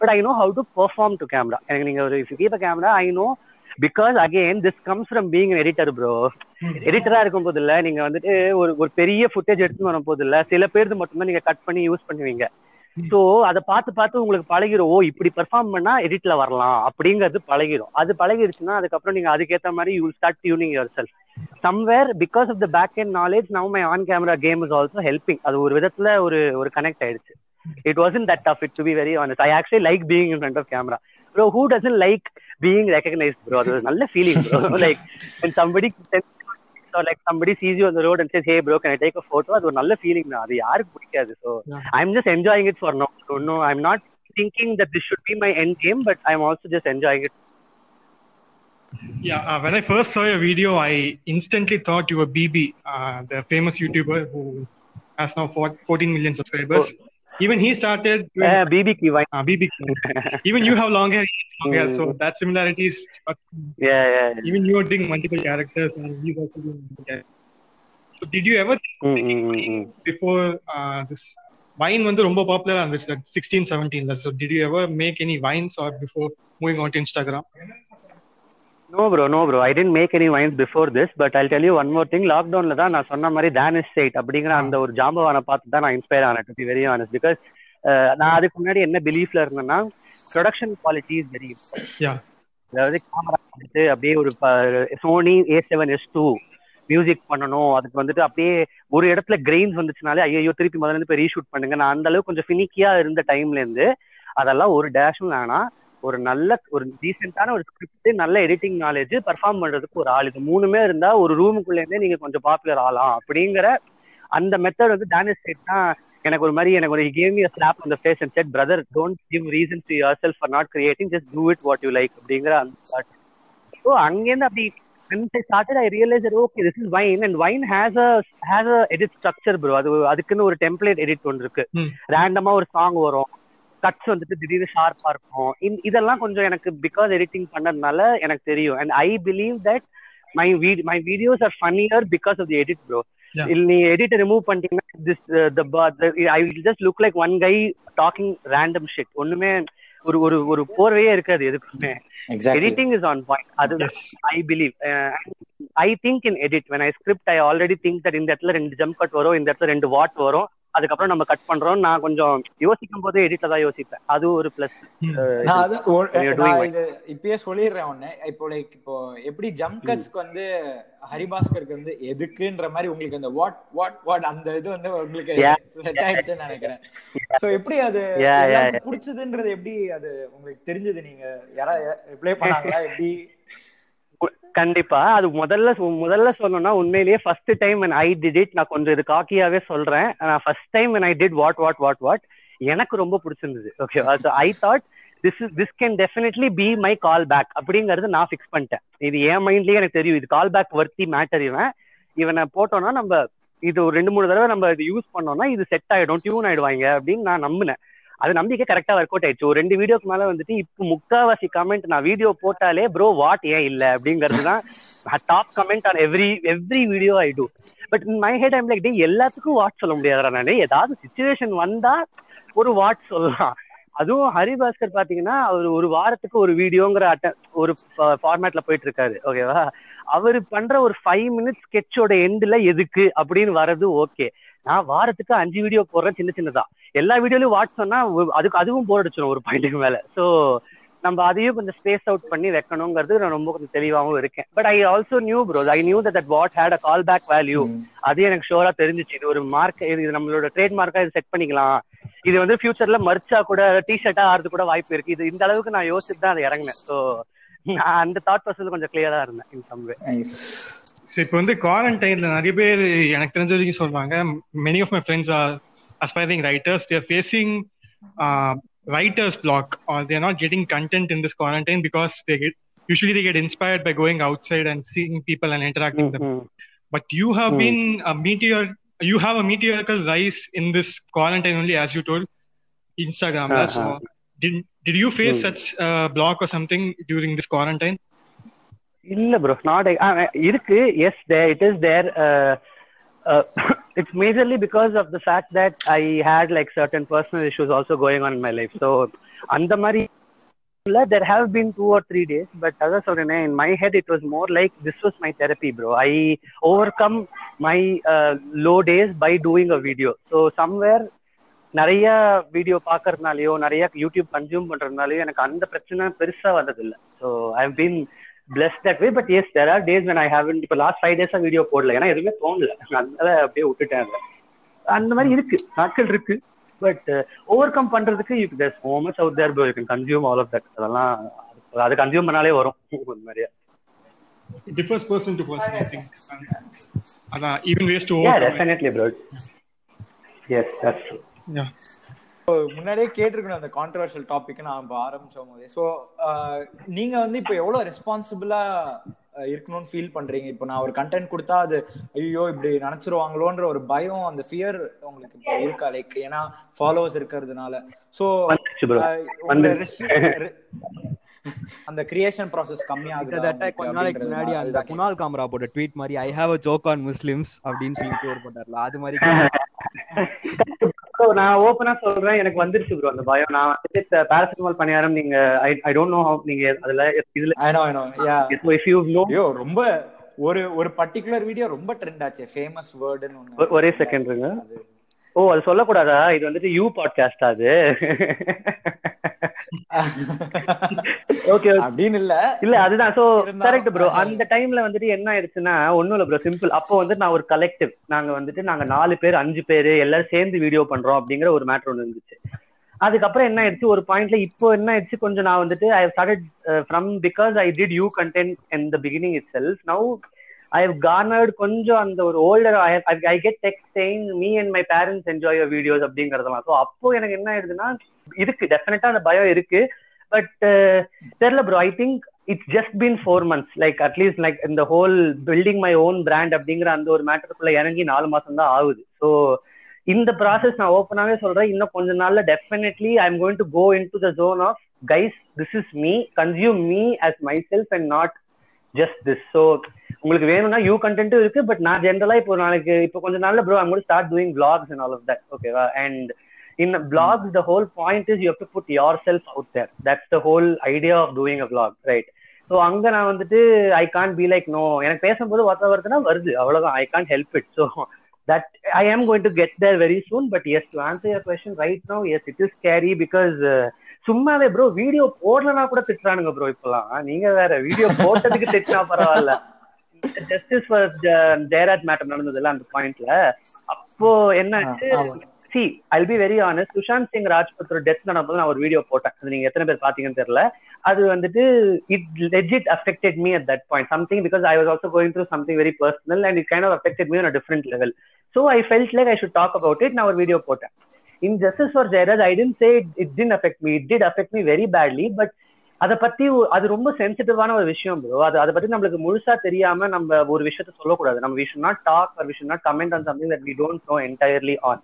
Speaker 1: But I know how to perform to camera எனக்கு நீங்க ஒரு keep camera I know because again this comes from being editor bro எடிட்டரா இருக்கும் போது இல்ல நீங்க வந்துட்டு ஒரு ஒரு பெரிய ஃபுட்டேஜ் எடுத்துன்னு வரும் போது இல்ல சில பேருக்கு மட்டும்தான் நீங்க கட் பண்ணி யூஸ் பண்ணுவீங்க. சோ அதை பார்த்து பார்த்து உங்களுக்கு பழகிரும். ஓ இப்படி பெர்ஃபார்ம் பண்ணா எடிட்ல வரலாம் அப்படிங்கிறது பழகிரும். அது பழகிருச்சுன்னா அதுக்கப்புறம் நீங்க அதுக்கேத்த மாதிரி you start tuning your self somewhere because of the back and knowledge now my on camera game is also helping அது ஒரு விதத்துல ஒரு ஒரு கனெக்ட் ஆயிடுச்சு. It wasn't that tough it to be very honest I actually like being in front of camera bro who doesn't like being recognised bro அது ஒரு நல்ல feeling bro like somebody or like somebody sees you on the road and says, "Hey, bro, can I take a photo?" அது ஒரு நல்ல feeling தான் அது யாருக்கு பிடிக்காது so
Speaker 4: Yeah.
Speaker 1: I'm just enjoying it for no so no I'm not thinking that this should be my N game but I'm also just enjoying it
Speaker 4: Yeah, uh, when I first saw your video, I instantly thought you were BB, uh, the famous YouTuber who has now four- 14 million subscribers. Even he started doing
Speaker 1: பிபிக்கு why
Speaker 4: uh, BB. Even you have long hair, he has long hair, so that similarity is.
Speaker 1: yeah yeah
Speaker 4: Even you are doing multiple characters, and he's also doing multiple characters. So, did you ever
Speaker 1: Mm, mm, mm, mm.
Speaker 4: before uh, this Vine வந்து ரொம்ப popular on this like 16 17 so did you ever make any vines or before moving on to Instagram
Speaker 1: no bro no bro I didn't make any vines before this but I tell you one more thing லாக்டவுன்ல தான் நான் சொன்ன மாதிரி Danish side அப்படிங்கிற அந்த ஒரு ஜாம்பவானை பார்த்து தான் நான் இன்ஸ்பயர் ஆனேன் to be very honest because நான் அதுக்கு முன்னாடி என்ன பிலீஃப்ல இருந்தேன்னா ப்ரொடக்ஷன் குவாலிட்டி இஸ் வெரி அதாவது கேமரா வந்துட்டு அப்படியே ஒரு Sony A seven S two music பண்ணணும். அதுக்கு வந்துட்டு அப்படியே ஒரு இடத்துல கிரெயின்ஸ் வந்துச்சுனாலே ஐயோ திருப்பி முதல்ல இருந்து போய் ரீஷூட் பண்ணுங்க. நான் அந்த அளவுக்கு கொஞ்சம் ஃபினிக்கியா இருந்த டைம்ல இருந்து அதெல்லாம் ஒரு டேஷும் வேணாம். ஒரு நல்ல ஒரு டீசென்டான ஒரு ஸ்கிரிப்ட் நல்ல எடிட்டிங் நாலேஜ் பர்ஃபார்ம் பண்றதுக்கு ஒரு ஆள். இது மூணுமே இருந்தா ஒரு ரூமுக்குள்ள இருந்தே நீங்க கொஞ்சம் பாப்புலர் ஆகலாம் அப்படிங்கிற அந்த மெத்தட் வந்து டேனிஸ் ஸ்டேட் தான் எனக்கு ஒரு மாதிரி எனக்கு ஒரு கேம் யூ ஸ்லாப் அந்த face and said brother don't give reason to yourself for not creating just do it what you like அப்படிங்கிற அந்த ஸ்டார்ட் ஸோ அங்கேருந்து அப்படி I realized that okay, this is wine, and wine has a has a edit structure, bro. அது அதுக்குன்னு ஒரு template edit ஒன்று இருக்கு. ரேண்டமா ஒரு சாங் வரும். கட்ஸ் வந்துட்டு திடீர்னு ஷார்ப்பா இருக்கும். இதெல்லாம் கொஞ்சம் எனக்கு பிகாஸ் எடிட்டிங் பண்ணதுனால எனக்கு தெரியும். And I believe that my weed my videos are funnier because of the
Speaker 4: edit
Speaker 1: bro நீ எடிட் ரிமூவ் பண்ணிட்டீங்கன்னா this the I will just look like one guy talking random shit ஒண்ணுமே ஒரு ஒரு ஒரு போர்வையே இருக்காது எதுக்குமே. எடிட்டிங் இஸ் ஆன் பாயிண்ட் அது. I believe I think in edit when I script I already think that இந்த இடத்துல ரெண்டு ஜம்ப் கட் வரும் இந்த இடத்துல ரெண்டு வாட் வரும். அதுக்கப்புறம் நம்ம கட் பண்றோம் நான் கொஞ்சம் யோசிக்கும் போதே எடிட்ல தான் யோசிப்பேன். அது ஒரு பிளஸ்
Speaker 2: இப்பயே சொல்லிடுறேன் ஒண்ணு இப்போ லைக் இப்போ எப்படி ஜம்ப் கட்ஸ்க்கு வந்து ஹரிபாஸ்கருக்கு வந்து எதுக்குன்ற மாதிரி உங்களுக்கு அந்த வாட் வாட் வாட் அந்த இது வந்து உங்களுக்கு. செட் ஆயிடுச்சுன்னு நினைக்கிறேன். சோ எப்படி அது பிடிச்சதுன்றது எப்படி அது உங்களுக்கு தெரிஞ்சது? நீங்க யாரா ரிப்ளை பண்ணாங்களா? எப்படி
Speaker 1: கண்டிப்பா. அது முதல்ல சொ- முதல்ல சொல்லணும்னா உண்மையிலேயே first time I did it நான் கொஞ்சம் இது காக்கியாவே சொல்றேன். நான் first time I did what what what what எனக்கு ரொம்ப பிடிச்சிருந்தது. ஓகேவா so I thought this is this can definitely be my call back அப்படிங்கறது நான் ஃபிக்ஸ் பண்ணிட்டேன். இது என் மைண்ட்லயே எனக்கு தெரியும். இது கால் பேக் வர்த்தி மேட்டர் இவன். இவனை போட்டோம்னா நம்ம இது ஒரு ரெண்டு மூணு தடவை நம்ம இது யூஸ் பண்ணோம்னா இது செட் ஆயிடும் டியூன் ஆயிடுவாங்க அப்படின்னு நான் நம்பினேன். அது நம்பிக்கை கரெக்டா ஒர்க் அவுட் ஆயிடுச்சு. ஒரு ரெண்டு வீடியோக்கு மேல வந்துட்டு இப்போ முக்காவாசி கமெண்ட் நான் வீடியோ போட்டாலே ப்ரோ வாட் ஏன் இல்ல? அப்படிங்கிறது தான் top comment on every every video I do but my head I'm like டே எல்லாத்துக்கும் வாட் சொல்ல முடியாது நானு. ஏதாவது சுச்சுவேஷன் வந்தா ஒரு வாட் சொல்லலாம். அதுவும் ஹரிபாஸ்கர் பாத்தீங்கன்னா அவர் ஒரு வாரத்துக்கு ஒரு வீடியோங்கிற அட்ட ஒரு ஃபார்மேட்ல போயிட்டு இருக்காரு. ஓகேவா அவர் பண்ற ஒரு ஃபைவ் மினிட்ஸ் ஸ்கெட்சோட எண்ட்ல எதுக்கு அப்படின்னு வர்றது ஓகே நான் வாரத்துக்கு அஞ்சு வீடியோ போடுறேன் சின்ன சின்னதா. எல்லா வீடியோலயும் ஒரு- அதுக்கு அதுவும் போர் அடிச்சிடும் ஒரு பாயிண்ட்டுக்கு மேல. சோ நம்ம அதையும் கொஞ்சம் ஸ்பேஸ் அவுட் பண்ணி வைக்கணுங்கிறது நான் ரொம்ப கொஞ்சம் தெளிவாகவும் இருக்கேன். But I also knew bro I knew that what had a call back value அது எனக்கு ஷோரா தெரிஞ்சிச்சு. இது ஒரு மார்க் இது நம்மளோட ட்ரேட் மார்க்கா இது செட் பண்ணிக்கலாம். இது வந்து ஃபியூச்சர்ல மர்ச்சா கூட டிஷர்ட்டா ஆறது கூட வாய்ப்பு இருக்கு. இது இந்த அளவுக்கு நான் யோசிச்சு தான் அதை இறங்கினேன். ஸோ நான் அந்த தாட் ப்ராசஸ் கொஞ்சம் கிளியரா இருந்தேன் in some way
Speaker 2: Nice.
Speaker 4: So இப்போ வந்து குவாரண்டைன்ல நிறைய பேர் எனக்கு தெரிஞ்ச வரைக்கும் சொல்றாங்க many of my friends are aspiring writers they're facing writers block or they're not getting content in this quarantine because they get usually they get inspired by going outside and seeing people and interacting them but you have
Speaker 1: Hmm.
Speaker 4: been a meteor you have a meteorical rise in this quarantine only as you told instagram
Speaker 1: Uh-huh.
Speaker 4: so did did you face
Speaker 1: Hmm.
Speaker 4: such a block or something during this quarantine
Speaker 1: இல்ல bro not இருக்கு yes it is there it's majorly because of the fact that I had like certain personal issues also going on my life so அந்த மாதிரி there have been two or three days but அதான் சொல்றேனே in my head it was more like this was my therapy bro i overcome my uh, low days by doing a video so somewhere நிறைய video பாக்குறதுனாலயோ நிறைய YouTube consume பண்றதுனாலயோ எனக்கு அந்த பிரச்சனை பெருசா வந்தது இல்ல so I been blessed that way but yes there are days when I have இப்போ லாஸ்ட் ஃபைவ் டேஸா வீடியோ போடல. ஏன்னா எதுவுமே தோணல. அதனால அப்படியே விட்டுட்டேன். அந்த மாதிரி இருக்கு. நாட்கள் இருக்கு. பட் ஓவர் கம் பண்றதுக்கு you there so much out there you can consume all of that அதெல்லாம் அது- கன்சியூம் பண்ணாலே வரும். ஒரு மாதிரியா.
Speaker 4: It differs person to person i think. அதான் even ways to overcome it.
Speaker 1: Definitely bro yes that's
Speaker 4: yeah
Speaker 2: முன்னாடியே கேட்டிருக்கணும் அந்த கான்ட்ரவர்ஷியல் டாபிக் நான் இப்போ ஆரம்பிச்சோம் போதே. ஸோ நீங்க வந்து இப்போ எவ்வளவு ரெஸ்பான்சிபிளா இருக்கணும்னு ஃபீல் பண்றீங்க? இப்போ நான் ஒரு கண்டென்ட் கொடுத்தா அது ஐயோ இப்படி நினைச்சிருவாங்களோன்ற ஒரு பயம் அந்த ஃபியர் உங்களுக்கு இப்போ இருக்கா? லைக் ஏன்னா ஃபாலோவர்ஸ் இருக்கிறதுனால. ஸோ
Speaker 1: ப்ரோ
Speaker 2: அந்த கிரியேஷன் ப்ராசஸ் கம்மியாகுதா?
Speaker 3: கொஞ்ச நாளைக்கு முன்னாடி அந்த
Speaker 2: அதுதான்
Speaker 3: குணால் காமரா போட்ட ட்வீட் மாதிரி I have a joke on Muslims அப்படின்னு சொல்லிட்டு ஒரு போட்டார்ல. அது மாதிரி
Speaker 1: நான் ஓபனா சொல்றேன். எனக்கு வந்துருச்சு ப்ரோ அந்த பயம். நான் வந்துட்டு பாராசிட்டமால் பணியாரம் நீங்க ஐ டோன்ட் நோ ஹவ் நீங்க அதுல இதுல
Speaker 2: I yeah so
Speaker 1: if you know
Speaker 2: yo ரொம்ப ஒரு ஒரு பர்டிகுலர் வீடியோ ரொம்ப ட்ரெண்ட் ஆச்சு. ஃபேமஸ் வேர்டுன்னு
Speaker 1: ஒரே
Speaker 2: செகண்ட்ங்க
Speaker 1: ஓ அது சொல்லக்கூடாதா? இது வந்துட்டு யூ பாட்காஸ்ட் அது. ஓகே
Speaker 2: அப்படின்னு இல்ல.
Speaker 1: இல்ல அதுதான். சோ கரெக்ட் ப்ரோ அந்த டைம்ல வந்துட்டு என்ன ஆயிடுச்சுன்னா ஒண்ணும் இல்ல ப்ரோ சிம்பிள் அப்போ வந்து நான் ஒரு கலெக்டிவ் நாங்க வந்துட்டு நாங்க நாலு பேர் அஞ்சு பேர் எல்லாரும் சேர்ந்து வீடியோ பண்றோம் அப்படிங்கிற ஒரு மேட்டர் ஒன்று இருந்துச்சு. அதுக்கப்புறம் என்ன ஆயிடுச்சு? ஒரு பாயிண்ட்ல இப்போ என்ன ஆயிடுச்சு? கொஞ்சம் நான் வந்துட்டு I started from because I did you content in the beginning itself now I have cornered கொஞ்சம் அந்த ஒரு older I get text saying me and my parents enjoy your videos அப்படிங்கறதெல்லாம். ஸோ அப்போ எனக்கு என்ன ஆயிடுதுன்னா இருக்கு டெஃபினட்டா அந்த பயம் இருக்கு. பட் uh, தெரியல bro I think it's just been four months like at least like இந்த whole building my own brand அப்படிங்கிற அந்த ஒரு மேட்டருக்குள்ள இறங்கி நாலு மாசம் தான் ஆகுது. ஸோ இந்த ப்ராசஸ் நான் ஓப்பனாகவே சொல்றேன். இன்னும் கொஞ்ச நாள்ல definitely I am going to go into the zone of guys this is me consume me as myself and not just this so உங்களுக்கு வேணும்னா யூ கண்டென்ட்டும் இருக்கு பட் நான் ஜென்ரலா இப்போ நாளைக்கு இப்போ கொஞ்ச நாள்ல bro I'm start doing blogs and all of that ஓகேவா and in blogs the whole point is you have to put yourself out there that's the whole idea of doing a blog right so அங்க நான் வந்துட்டு I can't be like no எனக்கு பேசும்போது ஒருத்த வருதுன்னா வருது. அவ்வளவுதான். I can't help it so that I am going to get there very soon but yes to answer your question right no yes it is scary because சும்மாவே bro video போடலன்னா கூட திட்டுறானுங்க bro இப்பெல்லாம். நீங்க வேற வீடியோ போட்டதுக்கு திட்டினா பரவாயில்ல. Justice for Jayaraj matter நடந்ததுல அந்த பாயிண்ட்ல அப்போ என்னாச்சு?
Speaker 2: ஆமா.
Speaker 1: See I'll be very honest Sushant Singh ராஜ்புத்தோட death நடக்கும்போது நான் ஒரு வீடியோ போட்டேன். அது நீங்க எத்தனை பேர் பாத்தீங்கன்னு தெரியல. அது வந்துட்டு it legit affected me at that point something because I was also going through something very personal and it kind of affected me on different level so I felt like I should talk about it நான் ஒரு video போட்டேன். In justice for Jayaraj I didn't say it didn't affect me it did affect me very badly but அதை பத்தி அது ரொம்ப சென்சிட்டிவான ஒரு விஷயம் ப்ரோ அது அதை பத்தி நம்மளுக்கு முழுசா தெரியாம நம்ம ஒரு விஷயத்த சொல்லக்கூடாது. நம்ம விஷயம் நாட் டாக் ஒரு விஷயம் not comment on something that we don't know entirely on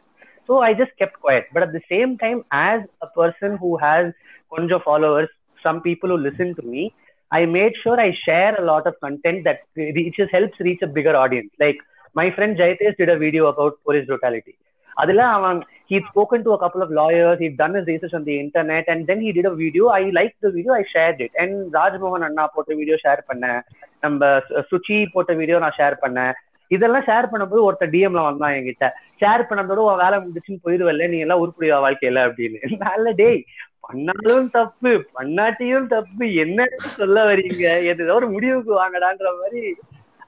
Speaker 1: so I just kept quiet but at the same time as a person who has கொஞ்சம் followers some people who listen to me I made sure I share a lot of content that reaches helps reach a bigger audience like my friend Jayadesh did a video about police brutality. அதுல அவன் he'd spoken to a couple of lawyers, he'd done his research on the internet, and then he did a video. I liked the video, I shared it. And Rajmohan அண்ணா போட்ட video share பண்ணேன் நம்ம சுச்சி போட்ட video நான் share பண்ணேன் இதெல்லாம் share பண்ணும்போது ஒருத்தர் டிஎம்ல வந்தான் என்கிட்ட ஷேர் பண்ணதோட உன் வேலை முடிச்சுன்னு போயிடுவல்ல நீ எல்லாம் உருப்படியா வாழ்க்கையில அப்படின்னு நல்ல டேய் பண்ணாலும் தப்பு பண்ணாட்டியும் தப்பு என்ன சொல்ல வரீங்க ஏதோ ஒரு முடிவுக்கு வாங்கடான்ற மாதிரி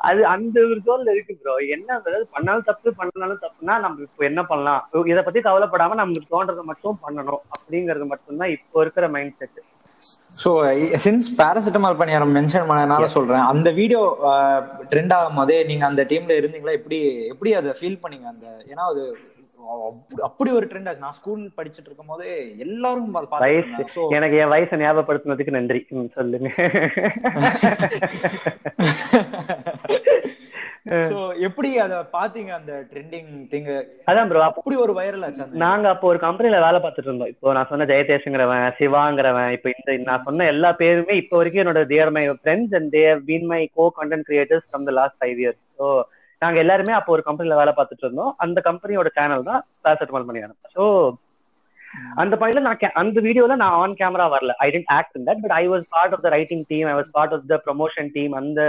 Speaker 1: அது அந்த ஒரு கோல்ல இருக்கு ப்ரோ என்ன அதாவது பண்ணாலும் தப்பு பண்ணாலும் தப்புனா நம்ம இப்போ என்ன பண்ணலாம்? இதை பத்தி கவலைப்படாம நமக்கு தோன்றதை மட்டும் பண்ணணும். அப்படிங்கறது மட்டும்தான் இப்போ இருக்கிற mindset
Speaker 2: so since paracetamol paniyaram mention பண்ணனால சொல்றேன். அந்த வீடியோ ட்ரெண்ட் ஆகும் போதே நீங்க அந்த டீம்ல இருந்தீங்களா? எப்படி எப்படி அதை ஃபீல் பண்ணீங்க? அந்த ஏன்னா அது அப்படி- ஒரு ட்ரெண்ட் ஆச்சு. நான் ஸ்கூல் படிச்சிட்டு இருக்கும் போதே எல்லாரும்
Speaker 1: வயசு எனக்கு என் வயசை ஞாபகப்படுத்தினதுக்கு நன்றி. சொல்லுங்க.
Speaker 2: ஸோ எப்படி அதை பாத்தீங்க அந்த ட்ரெண்டிங் திங்
Speaker 1: அதான் ப்ரோ
Speaker 2: அப்படி ஒரு வைரல் ஆச்சு
Speaker 1: நாங்க அப்போ ஒரு கம்பெனில வேலை பார்த்துட்டு இருந்தோம். இப்போ நான் சொன்ன ஜெயதேஷ்ங்கிறவன் சிவாங்கிறவன் இப்போ இந்த நான் சொன்ன எல்லா பேருமே இப்போ வரைக்கும் என்னோட there my friends and they've been my co content creators from the last five years so நாங்க எல்லாருமே அப்போ ஒரு கம்பெனில வேலை பார்த்துட்டு இருந்தோம். அந்த கம்பெனியோட சேனல் தான் பேசட்மல் பண்ணியானம் ஸோ அந்த பாயிண்ட்ல நான் அந்த வீடியோல நான் ஆன் கேமரா வரல. I didn't act in that but I was part of the writing team I was part of the promotion team அந்த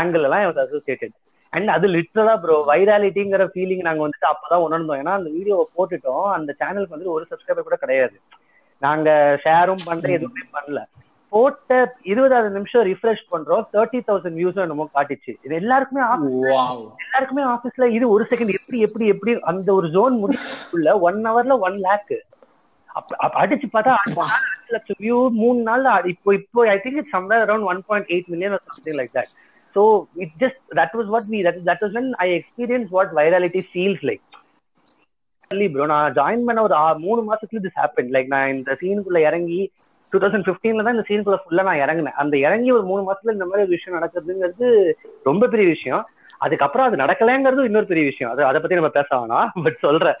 Speaker 1: ஆங்கிள் எல்லாம் வாஸ் அசோசியேட்டட் அண்ட் அது லிட்டரலா ப்ரோ வைராலிட்டிங்கிற ஃபீலிங் நாங்க வந்துட்டு அப்பதான் உணர்ந்தோம். ஏன்னா அந்த வீடியோவை போட்டுட்டோம். அந்த சேனலுக்கு வந்து ஒரு சப்ஸ்கிரைபர் கூட கிடையாது. நாங்க ஷேரும் பண்ணல எதுவுமே பண்ணல. போட்ட இருபதாவது நிமிஷம் ரிஃப்ரெஷ் பண்றோம். தேர்ட்டி தௌசண்ட் வியூஸ் என்னமோ காட்டிச்சு. இது எல்லாருக்குமே எல்லாருக்குமே ஆபீஸ்ல இது ஒரு செகண்ட் எப்படி எப்படி எப்படி அந்த ஒரு ஜோன் முடிக்குள்ள ஒன் ஹவர்ல ஒன் லேக் அடிச்சு பார்த்தா லட்சம் வியூ மூணு நாள் இப்போ இப்போ I think somewhere around one point eight million something like that so it just that was what me that that was when I experience what virality feels like bro நான் join பண்ண ஒரு மூணு மாசத்துல this happen like நான் இந்த சீனுக்குள்ள இறங்கி two thousand ஃபிஃப்டீன்ல தான் இந்த சீனுக்குள்ள ஃபுல்லா நான் இறங்கினேன். அந்த இறங்கி ஒரு மூணு மாசத்துல இந்த மாதிரி ஒரு விஷயம் நடக்குதுங்கிறது ரொம்ப பெரிய விஷயம். அதுக்கப்புறம் அது நடக்கலைங்கிறது இன்னொரு பெரிய விஷயம். அது அதை பத்தி நம்ம பேச வேணாம் பட் சொல்றேன்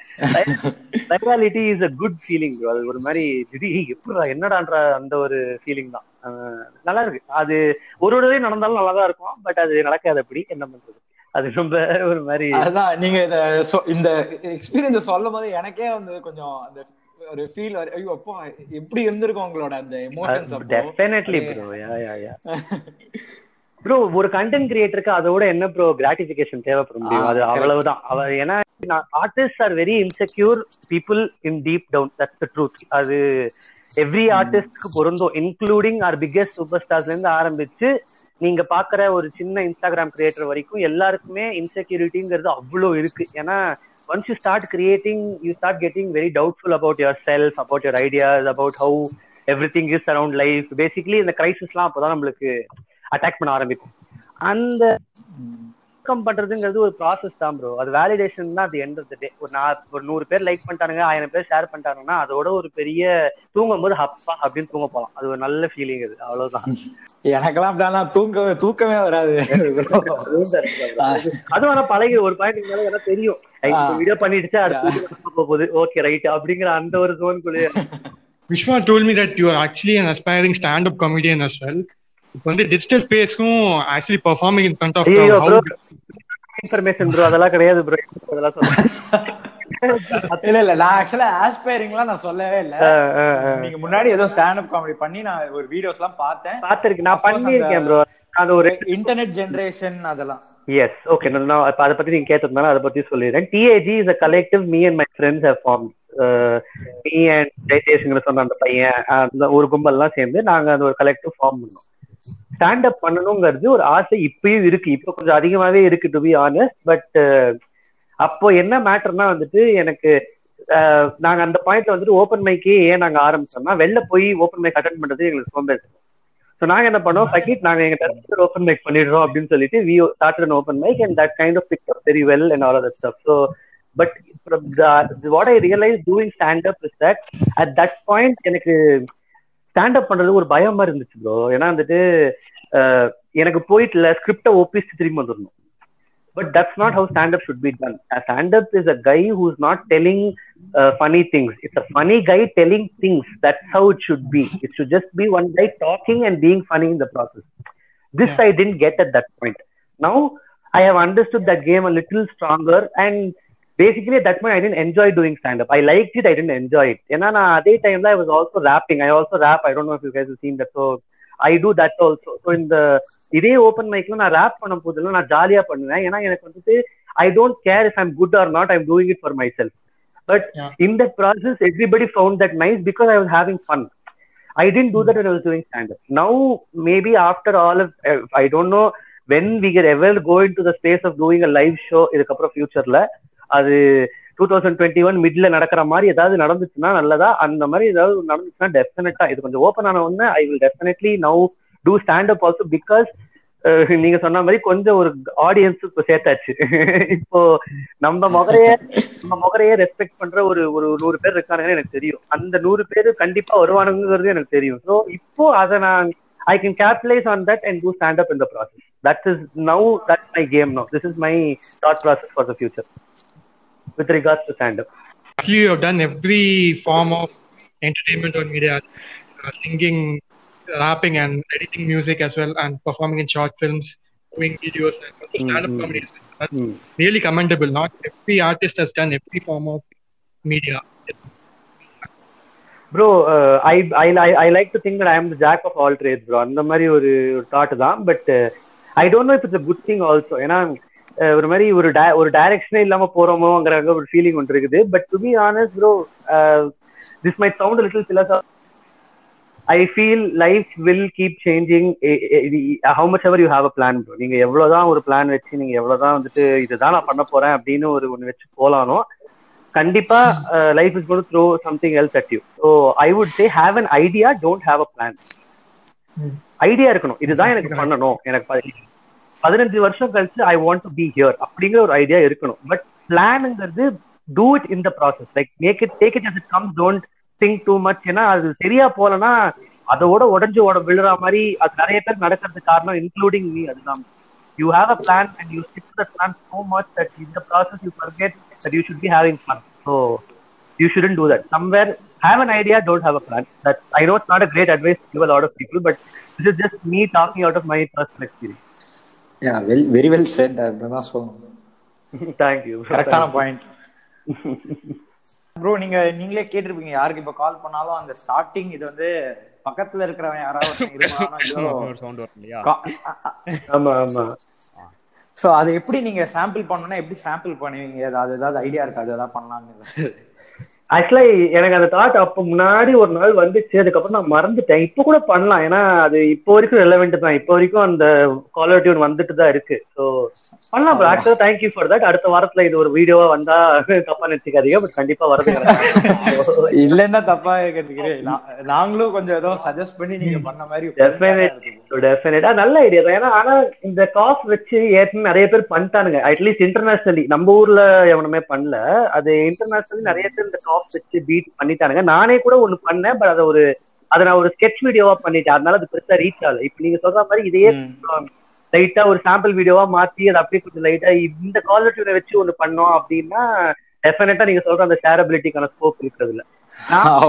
Speaker 1: virality is a good feeling அது ஒரு மாதிரி திடீர் எப்படி என்னடான்ற அந்த ஒரு ஃபீலிங் தான். நல்லா இருக்கு. அது ஒரு ஒரு தடவை நடந்தாலும் நல்லா தான் இருக்கும் பட் அது நடக்காது அப்படி என்ன பண்றது? அது ரொம்ப ஒரு மாதிரி
Speaker 2: அதுதான். நீங்க இத இந்த எக்ஸ்பீரியன்ஸ் சொல்லும் போது எனக்கே வந்து கொஞ்சம் அந்த ஒரு ஃபீல் ஐயோ அப்பா எப்படி இருந்திருக்கும் உங்களோட அந்த emotions
Speaker 1: definitely bro yeah yeah yeah bro ஒரு கண்டென்ட் கிரியேட்டருக்கு அதோட என்ன ப்ரோ கிராட்டிபிகேஷன் தேவைப்பட முடியும் அது. அவ்வளவுதான். அவ ஏன்னா artist are very insecure people in deep down that's the truth அது எவ்ரி ஆர்டிஸ்ட்க்கு பொருந்தும். இன்க்ளூடிங் ஆர் பிக்கெஸ்ட் சூப்பர் ஸ்டார்ஸ்ல இருந்து ஆரம்பிச்சு நீங்க பாக்குற ஒரு சின்ன இன்ஸ்டாகிராம் கிரியேட்டர் வரைக்கும் எல்லாருக்குமே இன்செக்யூரிட்டிங்கிறது அவ்வளோ இருக்கு. ஏன்னா once you start creating you start getting very doubtful about yourself about your ideas about how everything is around life basically இந்த கிரைசிஸ்லாம் அப்போதான் நம்மளுக்கு அட்டாக் பண்ண ஆரம்பிக்கும். அந்த கம் பண்றதுங்கிறது ஒரு ப்ராசஸ் தான் ப்ரோ அது வேலிடேஷன் தான் அது எண்ட் ஆஃப் டே ஒரு நான் ஒரு நூறு பேர் லைக் பண்ணிட்டானுங்க ஆயிரம் பேர் ஷேர் பண்ணிட்டாங்கன்னா அதோட ஒரு பெரிய தூங்கும் போது ஹப்பா அப்படின்னு தூங்க போலாம். அது ஒரு நல்ல ஃபீலிங் அது. அவ்வளவுதான்.
Speaker 2: எனக்கெல்லாம் அப்படின்னா தூக்கமே தூக்கமே வராது.
Speaker 1: அது ஆனா பழகி ஒரு பாயிண்ட் மேல எனக்கு தெரியும். வீடியோ பண்ணிடுச்சு அடுத்து போகுது ஓகே ரைட் அப்படிங்கிற அந்த ஒரு ஜோனுக்குள்ளே
Speaker 4: Vishwa told me that you are actually an aspiring stand-up comedian as well. இப்போ வந்து digital ஸ்பேஸ்க்கும் actually performing in front of
Speaker 1: ஐயோ ப்ரோ இன்ஃபர்மேஷன் ப்ரோ அதெல்லாம் கிடையாது ப்ரோ அதெல்லாம் சொல்றேன்
Speaker 2: இல்ல இல்ல. நான் ஆக்சுவலா ஆஸ்பைரிங்லாம் நான் சொல்லவே இல்ல. நீங்க முன்னாடி ஏதோ ஸ்டாண்ட் அப் காமெடி பண்ணி நான் ஒரு வீடியோஸ் எல்லாம் பார்த்தேன்.
Speaker 1: பாத்திருக்கேன் நான் பண்ணியிருக்கேன் ப்ரோ அது ஒரு
Speaker 2: இன்டர்நெட் ஜெனரேஷன் அதெல்லாம்.
Speaker 1: எஸ் ஓகே நான் அதை பத்தி நீங்க கேட்டிருந்தாலும் அதை பத்தி சொல்லிடுறேன். DAG is a collective me and my friends have form me and ஜெயதேஷ்ங்கிற சொன்ன அந்த பையன் அந்த ஒரு கும்பல்லாம் சேர்ந்து நாங்க அந்த ஒரு கலெக்டிவ் ஃபார்ம் பண்ணோம். ஸ்டாண்ட் அப் பண்ணணுங்கிறது ஒரு ஆசை இப்பயும் இருக்கு. இப்போ கொஞ்சம் அதிகமாவே இருக்கு டு பி ஆனஸ்ட் பட் அப்போ என்ன மேட்டர்னா வந்துட்டு எனக்கு அஹ், நாங்க அந்த பாயிண்ட்ல வந்துட்டு ஓப்பன் மைக்கே ஏன் நாங்க ஆரம்பிச்சோம்னா வெளில போய் ஓப்பன் மைக் அட்டன் பண்றது எங்களுக்கு சோம்பேறி ஸோ நாங்க என்ன பண்ணோம் பக்கெட் நாங்க எங்க டெஸ்ட் ஓப்பன் மைக் பண்ணிடுறோம் அப்படின்னு சொல்லிட்டு we started open mic and that kind of pick up very well and all other stuff so but what I realise doing stand up is that at that point எனக்கு stand up பண்றது ஒரு பயமா இருந்துச்சு bro ஏன்னா வந்துட்டு எனக்கு போயிட்டுல ஸ்கிரிப்டை ஒப்பிச்சு திரும்பி வந்துடணும் but that's not how stand up should be done a stand up is a guy who's not telling uh, funny things it's a funny guy telling things that's how it should be it should just be one guy talking and being funny in the process this i didn't get at that point now i have understood that game a little stronger at that point i didn't enjoy doing stand up i liked it i didn't enjoy it ஏன்னா நான் அதே டைம்ல i was also rapping i also rap i don't know if you guys have seen that so i do that also so in the இதே open மைக்ல நான் rape பண்ணும் போதெல்லாம் நான் ஜாலியா பண்ணுவேன் ஏன்னா எனக்கு வந்துட்டு I don't care if I'm good or not I'm doing it for myself
Speaker 4: but.
Speaker 1: In that process everybody found that nice because I was having fun I didn't do that when I was doing stand up. Now, maybe after all of, uh, I don't know when we can ever go into the space of doing a live show இதுக்கப்புறம் ஃபியூச்சர்ல அது two thousand twenty one மிட்ல நடக்கிற மாதிரி ஏதாவது நடந்துச்சுன்னா நல்லதா? அந்த மாதிரி ஏதாவது நடந்துச்சுன்னா டெஃபினட்டா இது கொஞ்சம் ஓப்பன் ஆன உடனே I will definitely now do stand up also because நீங்க சொன்ன மாதிரி கொஞ்சம் ஒரு ஆடியன்ஸ் இப்போ சேர்த்தாச்சு. இப்போ நம்ம முகரைய நம்ம முகரையே ரெஸ்பெக்ட் பண்ற ஒரு ஒரு நூறு பேர் இருக்கானுங்கன்னு எனக்கு தெரியும். அந்த நூறு பேர் கண்டிப்பா வருவானுங்கிறது எனக்கு தெரியும். ஸோ இப்போ அதை நான் I can capitalise on that and do stand up in the process that is now that my game no this is my thought process for the future With regards to stand up
Speaker 4: Actually, you have done every form of entertainment on media, uh, singing, rapping, and editing music as well, and performing in short films, doing videos, and also stand-up
Speaker 1: Mhm.
Speaker 4: comedy. as well. That's really commendable. Not every artist has done every form of media.
Speaker 1: Bro I I I like to think that I am the jack of all trades bro அந்த மாதிரி ஒரு thought தான் but I don't know it's it's good thing also ஏன்னா uh, ஒரு மாதிரி ஒரு ஒரு டைரக்ஷனே இல்லாம போறோமோங்கிற ஒரு ஃபீலிங் ஒன்று இருக்குது. But to be honest bro this might sound little philosophy I feel life will keep changing how much ever you have a plan bro நீங்க எவ்வளவுதான் ஒரு பிளான் வச்சு நீங்க எவ்வளவுதான் வந்துட்டு இதுதான் நான் பண்ண போறேன் அப்படின்னு ஒரு ஒன்று வச்சு போலானோ கண்டிப்பா life is gonna throw something else at you so I would say have an idea don't have a plan idea இருக்கணும். இதுதான் எனக்கு பண்ணணும். எனக்கு பதினஞ்சு வருஷம் கழிச்சு I want to be here அப்படிங்கிற ஒரு ஐடியா இருக்கணும். But பிளானுங்கிறது do it in the process like make it take it as it comes don't think too much ஏன்னா அது சரியா போலனா அதோட உடஞ்சு உட விழுற மாதிரி அது நிறைய பேர் நடக்கிறது காரணம் இன்க்ளூடிங் மீ அதுதான். You have a plan and you stick that plan so much that in the process you forget that you should be having fun so you shouldn't do that somewhere have an idea don't have a plan That I know it's not a great advice to give a lot of people, but this is just me talking out of my.
Speaker 2: Yeah well very well said அப்படிதான் சொல்லணும்
Speaker 1: thank you
Speaker 2: கரெக்டான point bro நீங்க நீங்களே கேட்டிருப்பீங்க யாருக்கு இப்ப கால் பண்ணாலும் அந்த ஸ்டார்டிங் இது வந்து பக்கத்துல இருக்கிறவன் யாராவது சோ அது எப்படி நீங்க சாம்பிள் பண்ணணும்னா எப்படி சாம்பிள் பண்ணுவீங்க? அது ஏதாவது ஐடியா இருக்கா? அது ஏதாவது பண்ணலாம்னு.
Speaker 1: ஆக்சுவலா எனக்கு அந்த தாட் அப்ப முன்னாடி ஒரு நாள் வந்துச்சு. அதுக்கப்புறம் நான் மறந்துட்டேன். இப்போ கூட பண்ணலாம். ஏன்னா அது இப்போ வரைக்கும் ரெலவெண்ட் தான். இப்போ வரைக்கும் அந்த காலர் டியூன் வந்துட்டு தான் இருக்கு. ஸோ பண்ணலாம் ப்ரோ ஆக்சுவலா தேங்க்யூ ஃபார் தட் அடுத்த வாரத்துல இது ஒரு வீடியோவா வந்தா தப்பா நினைச்சுக்காதீங்க. பட் கண்டிப்பா வரது.
Speaker 2: இல்லன்னா தப்பா கேட்டுக்கிறேன். நாங்களும் கொஞ்சம் ஏதோ சஜஸ்ட் பண்ணி நீங்க பண்ண மாதிரி
Speaker 1: டெஃபினட்டா நல்ல ஐடியா தான். ஏன்னா ஆனா இந்த காஃப் வச்சு ஏற்கனவே நிறைய பேர் பண்ணிட்டானுங்க. அட்லீஸ்ட் இன்டர்நேஷனலி நம்ம ஊர்ல எவனுமே பண்ணல. அது இன்டர்நேஷனலி நிறைய பேர் இந்த காஃப் வச்சு பீட் பண்ணிட்டானுங்க. நானே கூட ஒண்ணு பண்ணேன் பட் அதை ஒரு அதை நான் ஒரு ஸ்கெட்ச் வீடியோவா பண்ணிட்டேன். அதனால அது பெருசா ரீச் ஆகல. இப்ப நீங்க சொல்ற மாதிரி இதையே லைட்டா ஒரு சாம்பிள் வீடியோவா மாத்தி அதை அப்படியே கொஞ்சம் லைட்டா இந்த குவாலிட்டியில வச்சு ஒண்ணு பண்ணோம் அப்படின்னா டெஃபினட்டா நீங்க சொல்ற அந்த ஷேரபிலிட்டிக்கான ஸ்கோப் இருக்கிறது இல்ல.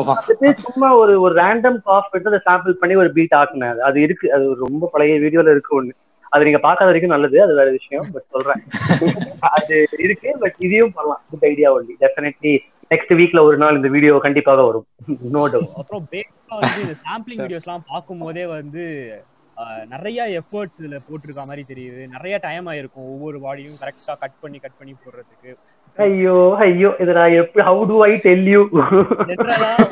Speaker 1: வந்துட்டு சும்மா ஒரு ஒரு ரேண்டம் காஃப் எடுத்து அதை சாம்பிள் பண்ணி ஒரு பீட் ஆக்குனேன். அது இருக்கு. அது ரொம்ப பழைய வீடியோல இருக்கு ஒண்ணு. அது நீங்க பாக்காத வரைக்கும் நல்லது. அது வேற விஷயம் பட் சொல்றேன். அது இருக்கு பட் இதையும் பண்ணலாம். Good idea only definitely next வீக்ல ஒரு நாள் இந்த வீடியோ கண்டிப்பாக வரும். நோ டவுட்
Speaker 3: அப்புறம் சாம்பிளிங் வீடியோஸ்லாம் பார்க்கும்போதே வந்து நிறைய எஃபர்ட்ஸ் இதுல போட்டிருக்க மாதிரி தெரியுது. நிறைய டைம் ஆயிருக்கும் ஒவ்வொரு பாடியும் கரெக்டா கட் பண்ணி கட் பண்ணி போடுறதுக்கு.
Speaker 1: ஐயோ ஐயோ இது நான் எப்படி how to I tell you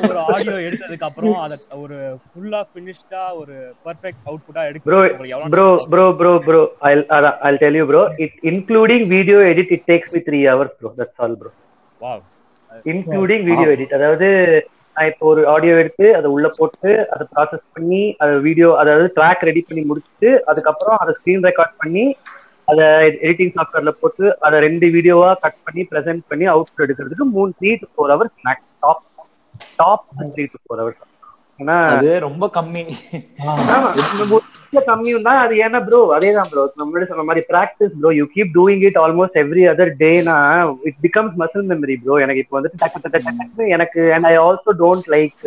Speaker 3: ஒரு ஆடியோ எடுத்ததுக்கு அப்புறம் அத ஒரு ஃபுல்லா ஃபினிஷ்டா ஒரு பெர்ஃபெக்ட் அவுட்புட்டா எடுக்க
Speaker 1: bro bro bro bro bro I I tell you bro it including video edit it takes me three hours bro that's all bro
Speaker 3: wow
Speaker 1: including video edit அதாவது நான் இப்போ ஒரு ஆடியோ எடுத்து அதை உள்ள போட்டு அதை ப்ராசஸ் பண்ணி அதை வீடியோ அதாவது ட்ராக் ரெடி பண்ணி முடிச்சுட்டு அதுக்கப்புறம் அதை ஸ்க்ரீன் ரெக்கார்ட் பண்ணி அதை எடிட்டிங் சாஃப்ட்வேர்ல போட்டு அதை ரெண்டு வீடியோவா கட் பண்ணி ப்ரெசென்ட் பண்ணி அவுட் எடுக்கிறதுக்கு மூணு three to four hours top top three to four hours
Speaker 2: அது ரொம்ப கம்மி.
Speaker 1: கம்மியும் தான் அது ஏன்னா ப்ரோ அதே தான் ப்ரோ முன்னாடி சொன்ன மாதிரி practice bro you keep doing it almost every other டேனா it becomes muscle memory bro எனக்கு இப்போ வந்துட்டு எனக்கு and I also don't like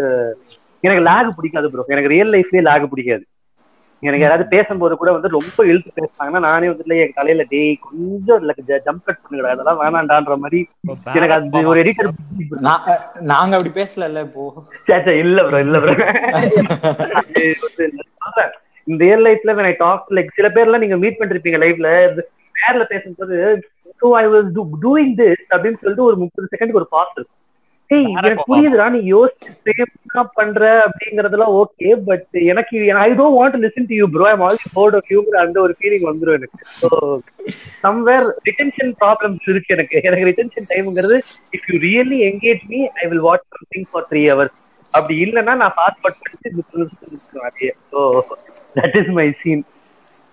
Speaker 1: எனக்கு லேக் பிடிக்காது ப்ரோ எனக்கு ரியல் லைஃப்லயே லேக் பிடிக்காது. எனக்கு யாராவது பேசும்போது கூட வந்து ரொம்ப இழுத்து பேசுனாங்கன்னா நானே வந்துட்டு என் தலையில டேய் கொஞ்சம் ஜம்ப் கட் பண்ணுங்கடா அதெல்லாம் வேணாண்டான்ற மாதிரி எனக்கு அது ஒரு எடிட்டர்
Speaker 2: நாங்க அப்படி பேசல இப்போ.
Speaker 1: இல்ல ப்ரோ இல்ல ப்ரோ இந்த ரியல் லைஃப்ல when I talk லைக் சில பேர்லாம் நீங்க மீட் பண்ணிருப்பீங்க லைஃப்ல நேர்ல பேசும்போது so I was doing this அப்படின்னு சொல்லிட்டு ஒரு முப்பது செகண்டுக்கு ஒரு பாஸ் இருக்கும். எனக்கு புரியுதுடா நீ யோசிச்சு பண்ற அப்படிங்கறதெல்லாம் ஓகே பட் எனக்கு I don't want listen to you bro I'm already bored of யூங்கிற அந்த ஒரு ஃபீலிங் வந்துடும் எனக்கு. ஸோ சம்வேர் ரிட்டென்ஷன் ப்ராப்ளம்ஸ் இருக்கு எனக்கு. எனக்கு retention டைம்ங்கிறது if you really engage me I will watch something for three hours அப்படி இல்லைன்னா நான் ஃபாஸ்ட் ஃபார்ட் படிச்சு அதே so that is my scene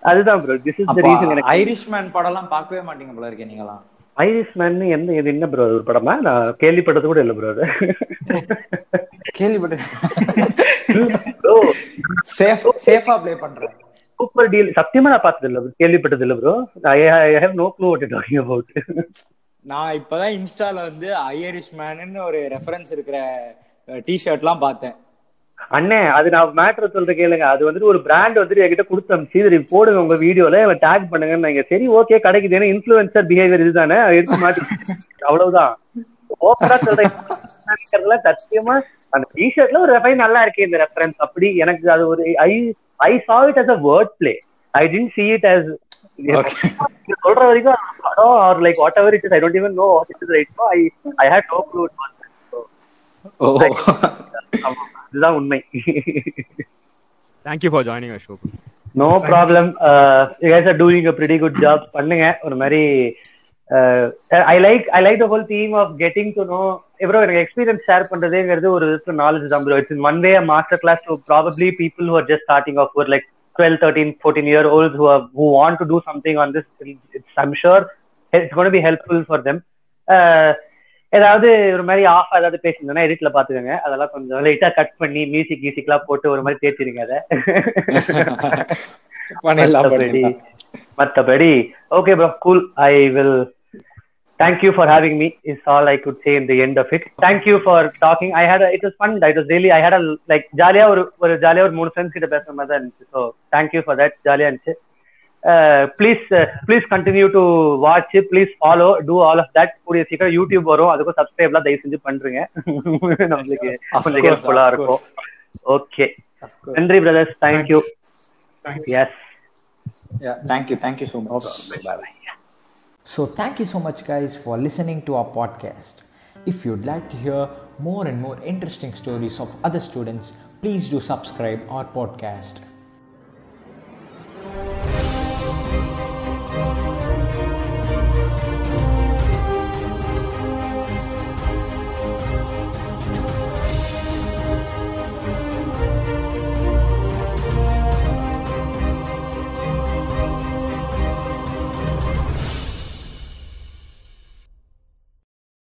Speaker 1: அதுதான் bro this is the reason எனக்கு
Speaker 2: ஐரிஷ் மேன் படம்லாம் பார்க்கவே மாட்டீங்க போல இருக்கே நீங்களாம்.
Speaker 1: ஐரிஷ் மேன் என்ன இது என்ன ப்ரோ ஒரு படமா? நான் கேள்விப்பட்டது கூட இல்ல ப்ரோ அது.
Speaker 2: கேள்விப்பட்டது. சேஃப் சேஃபா ப்ளே பண்றேன்.
Speaker 1: சூப்பர் டீல் சத்தியமா நான் பார்த்தது இல்ல கேள்விப்பட்டது இல்ல bro I have no clue what talking about
Speaker 2: நான் இப்பதான் இன்ஸ்டால வந்து ஐரிஷ் மேன்னு ஒரு ரெஃபரன்ஸ் இருக்கிற டி ஷர்ட்லாம் பார்த்தேன்.
Speaker 1: அண்ணே அது நான் மேட்ரு சொல்ற கேளுங்க. அது வந்துட்டு ஒரு பிராண்ட் வந்துட்டு என்கிட்ட கொடுத்து அமிச்சு போடுங்க உங்க வீடியோல டேக் பண்ணுங்கன்னு சரி ஓகே கிடைக்குது. ஏன்னா இன்ஃபுளுசர் பிஹேவியர் இதுதானே? எடுத்து மாட்டி அவ்வளவுதான். ஓப்பரா சொல்றேன். சத்தியமா அந்த டிஷர்ட்ல ஒரு ரெஃபைன் நல்லா இருக்கு இந்த ரெஃபரன்ஸ் அப்படி எனக்கு அது ஒரு I I saw it as a word play I didn't see it as சொல்ற வரைக்கும் or like what it is I don't even know what it is right I I had no clue இதுதான் உண்மை.
Speaker 3: Thank you for joining
Speaker 1: show no problem you guys are doing a pretty good job பண்ணுங்க. ஒரு மாதிரி I like I like the whole theme of getting to know bro எனக்கு experience share பண்றதுங்கிறது ஒரு knowledge தான் bro it's one way master class to probably people who are just starting off ஒரு like twelve thirteen fourteen year old who who want to do something on this it's I'm sure it's gonna be helpful for them ஏதாவது ஒரு மாதிரி of ஏதாவது பேசியிருந்தோம்னா எடிட்ல பாத்துக்கோங்க அதெல்லாம் கொஞ்சம் லைட்டா cut பண்ணி மியூசிக் மியூசிக்லாம் போட்டு ஒரு மாதிரி தேத்திருங்க அதை. மத்தபடி okay bro cool I will thank you for having me is all I could say in the end of it thank you for talking I had it was fun it was really I had like ஜாலியா ஒரு ஒரு ஜாலியா ஒரு மூணு friends கிட்ட பேசுற மாதிரி தான் இருந்துச்சு. So thank you for that ஜாலியா இருந்துச்சு. Please please continue to watch please follow do all of that கூடிய சீக்கிரம் யூடியூப் வரும் அதுக்கும் சப்ஸ்கிரைப்லாம் தயவு செஞ்சு பண்றீங்க நம்மளுக்கு கொஞ்சம் ஹெல்ப்ஃபுல்லா இருக்கும். ஓகே நன்றி brothers
Speaker 4: thank you.
Speaker 1: Yes
Speaker 5: Yeah, thank you. Thank you so much.
Speaker 1: Bye bye
Speaker 2: So, thank you so much, guys, for listening to our podcast. If you'd like to hear more and more interesting stories of other students, please do subscribe our podcast.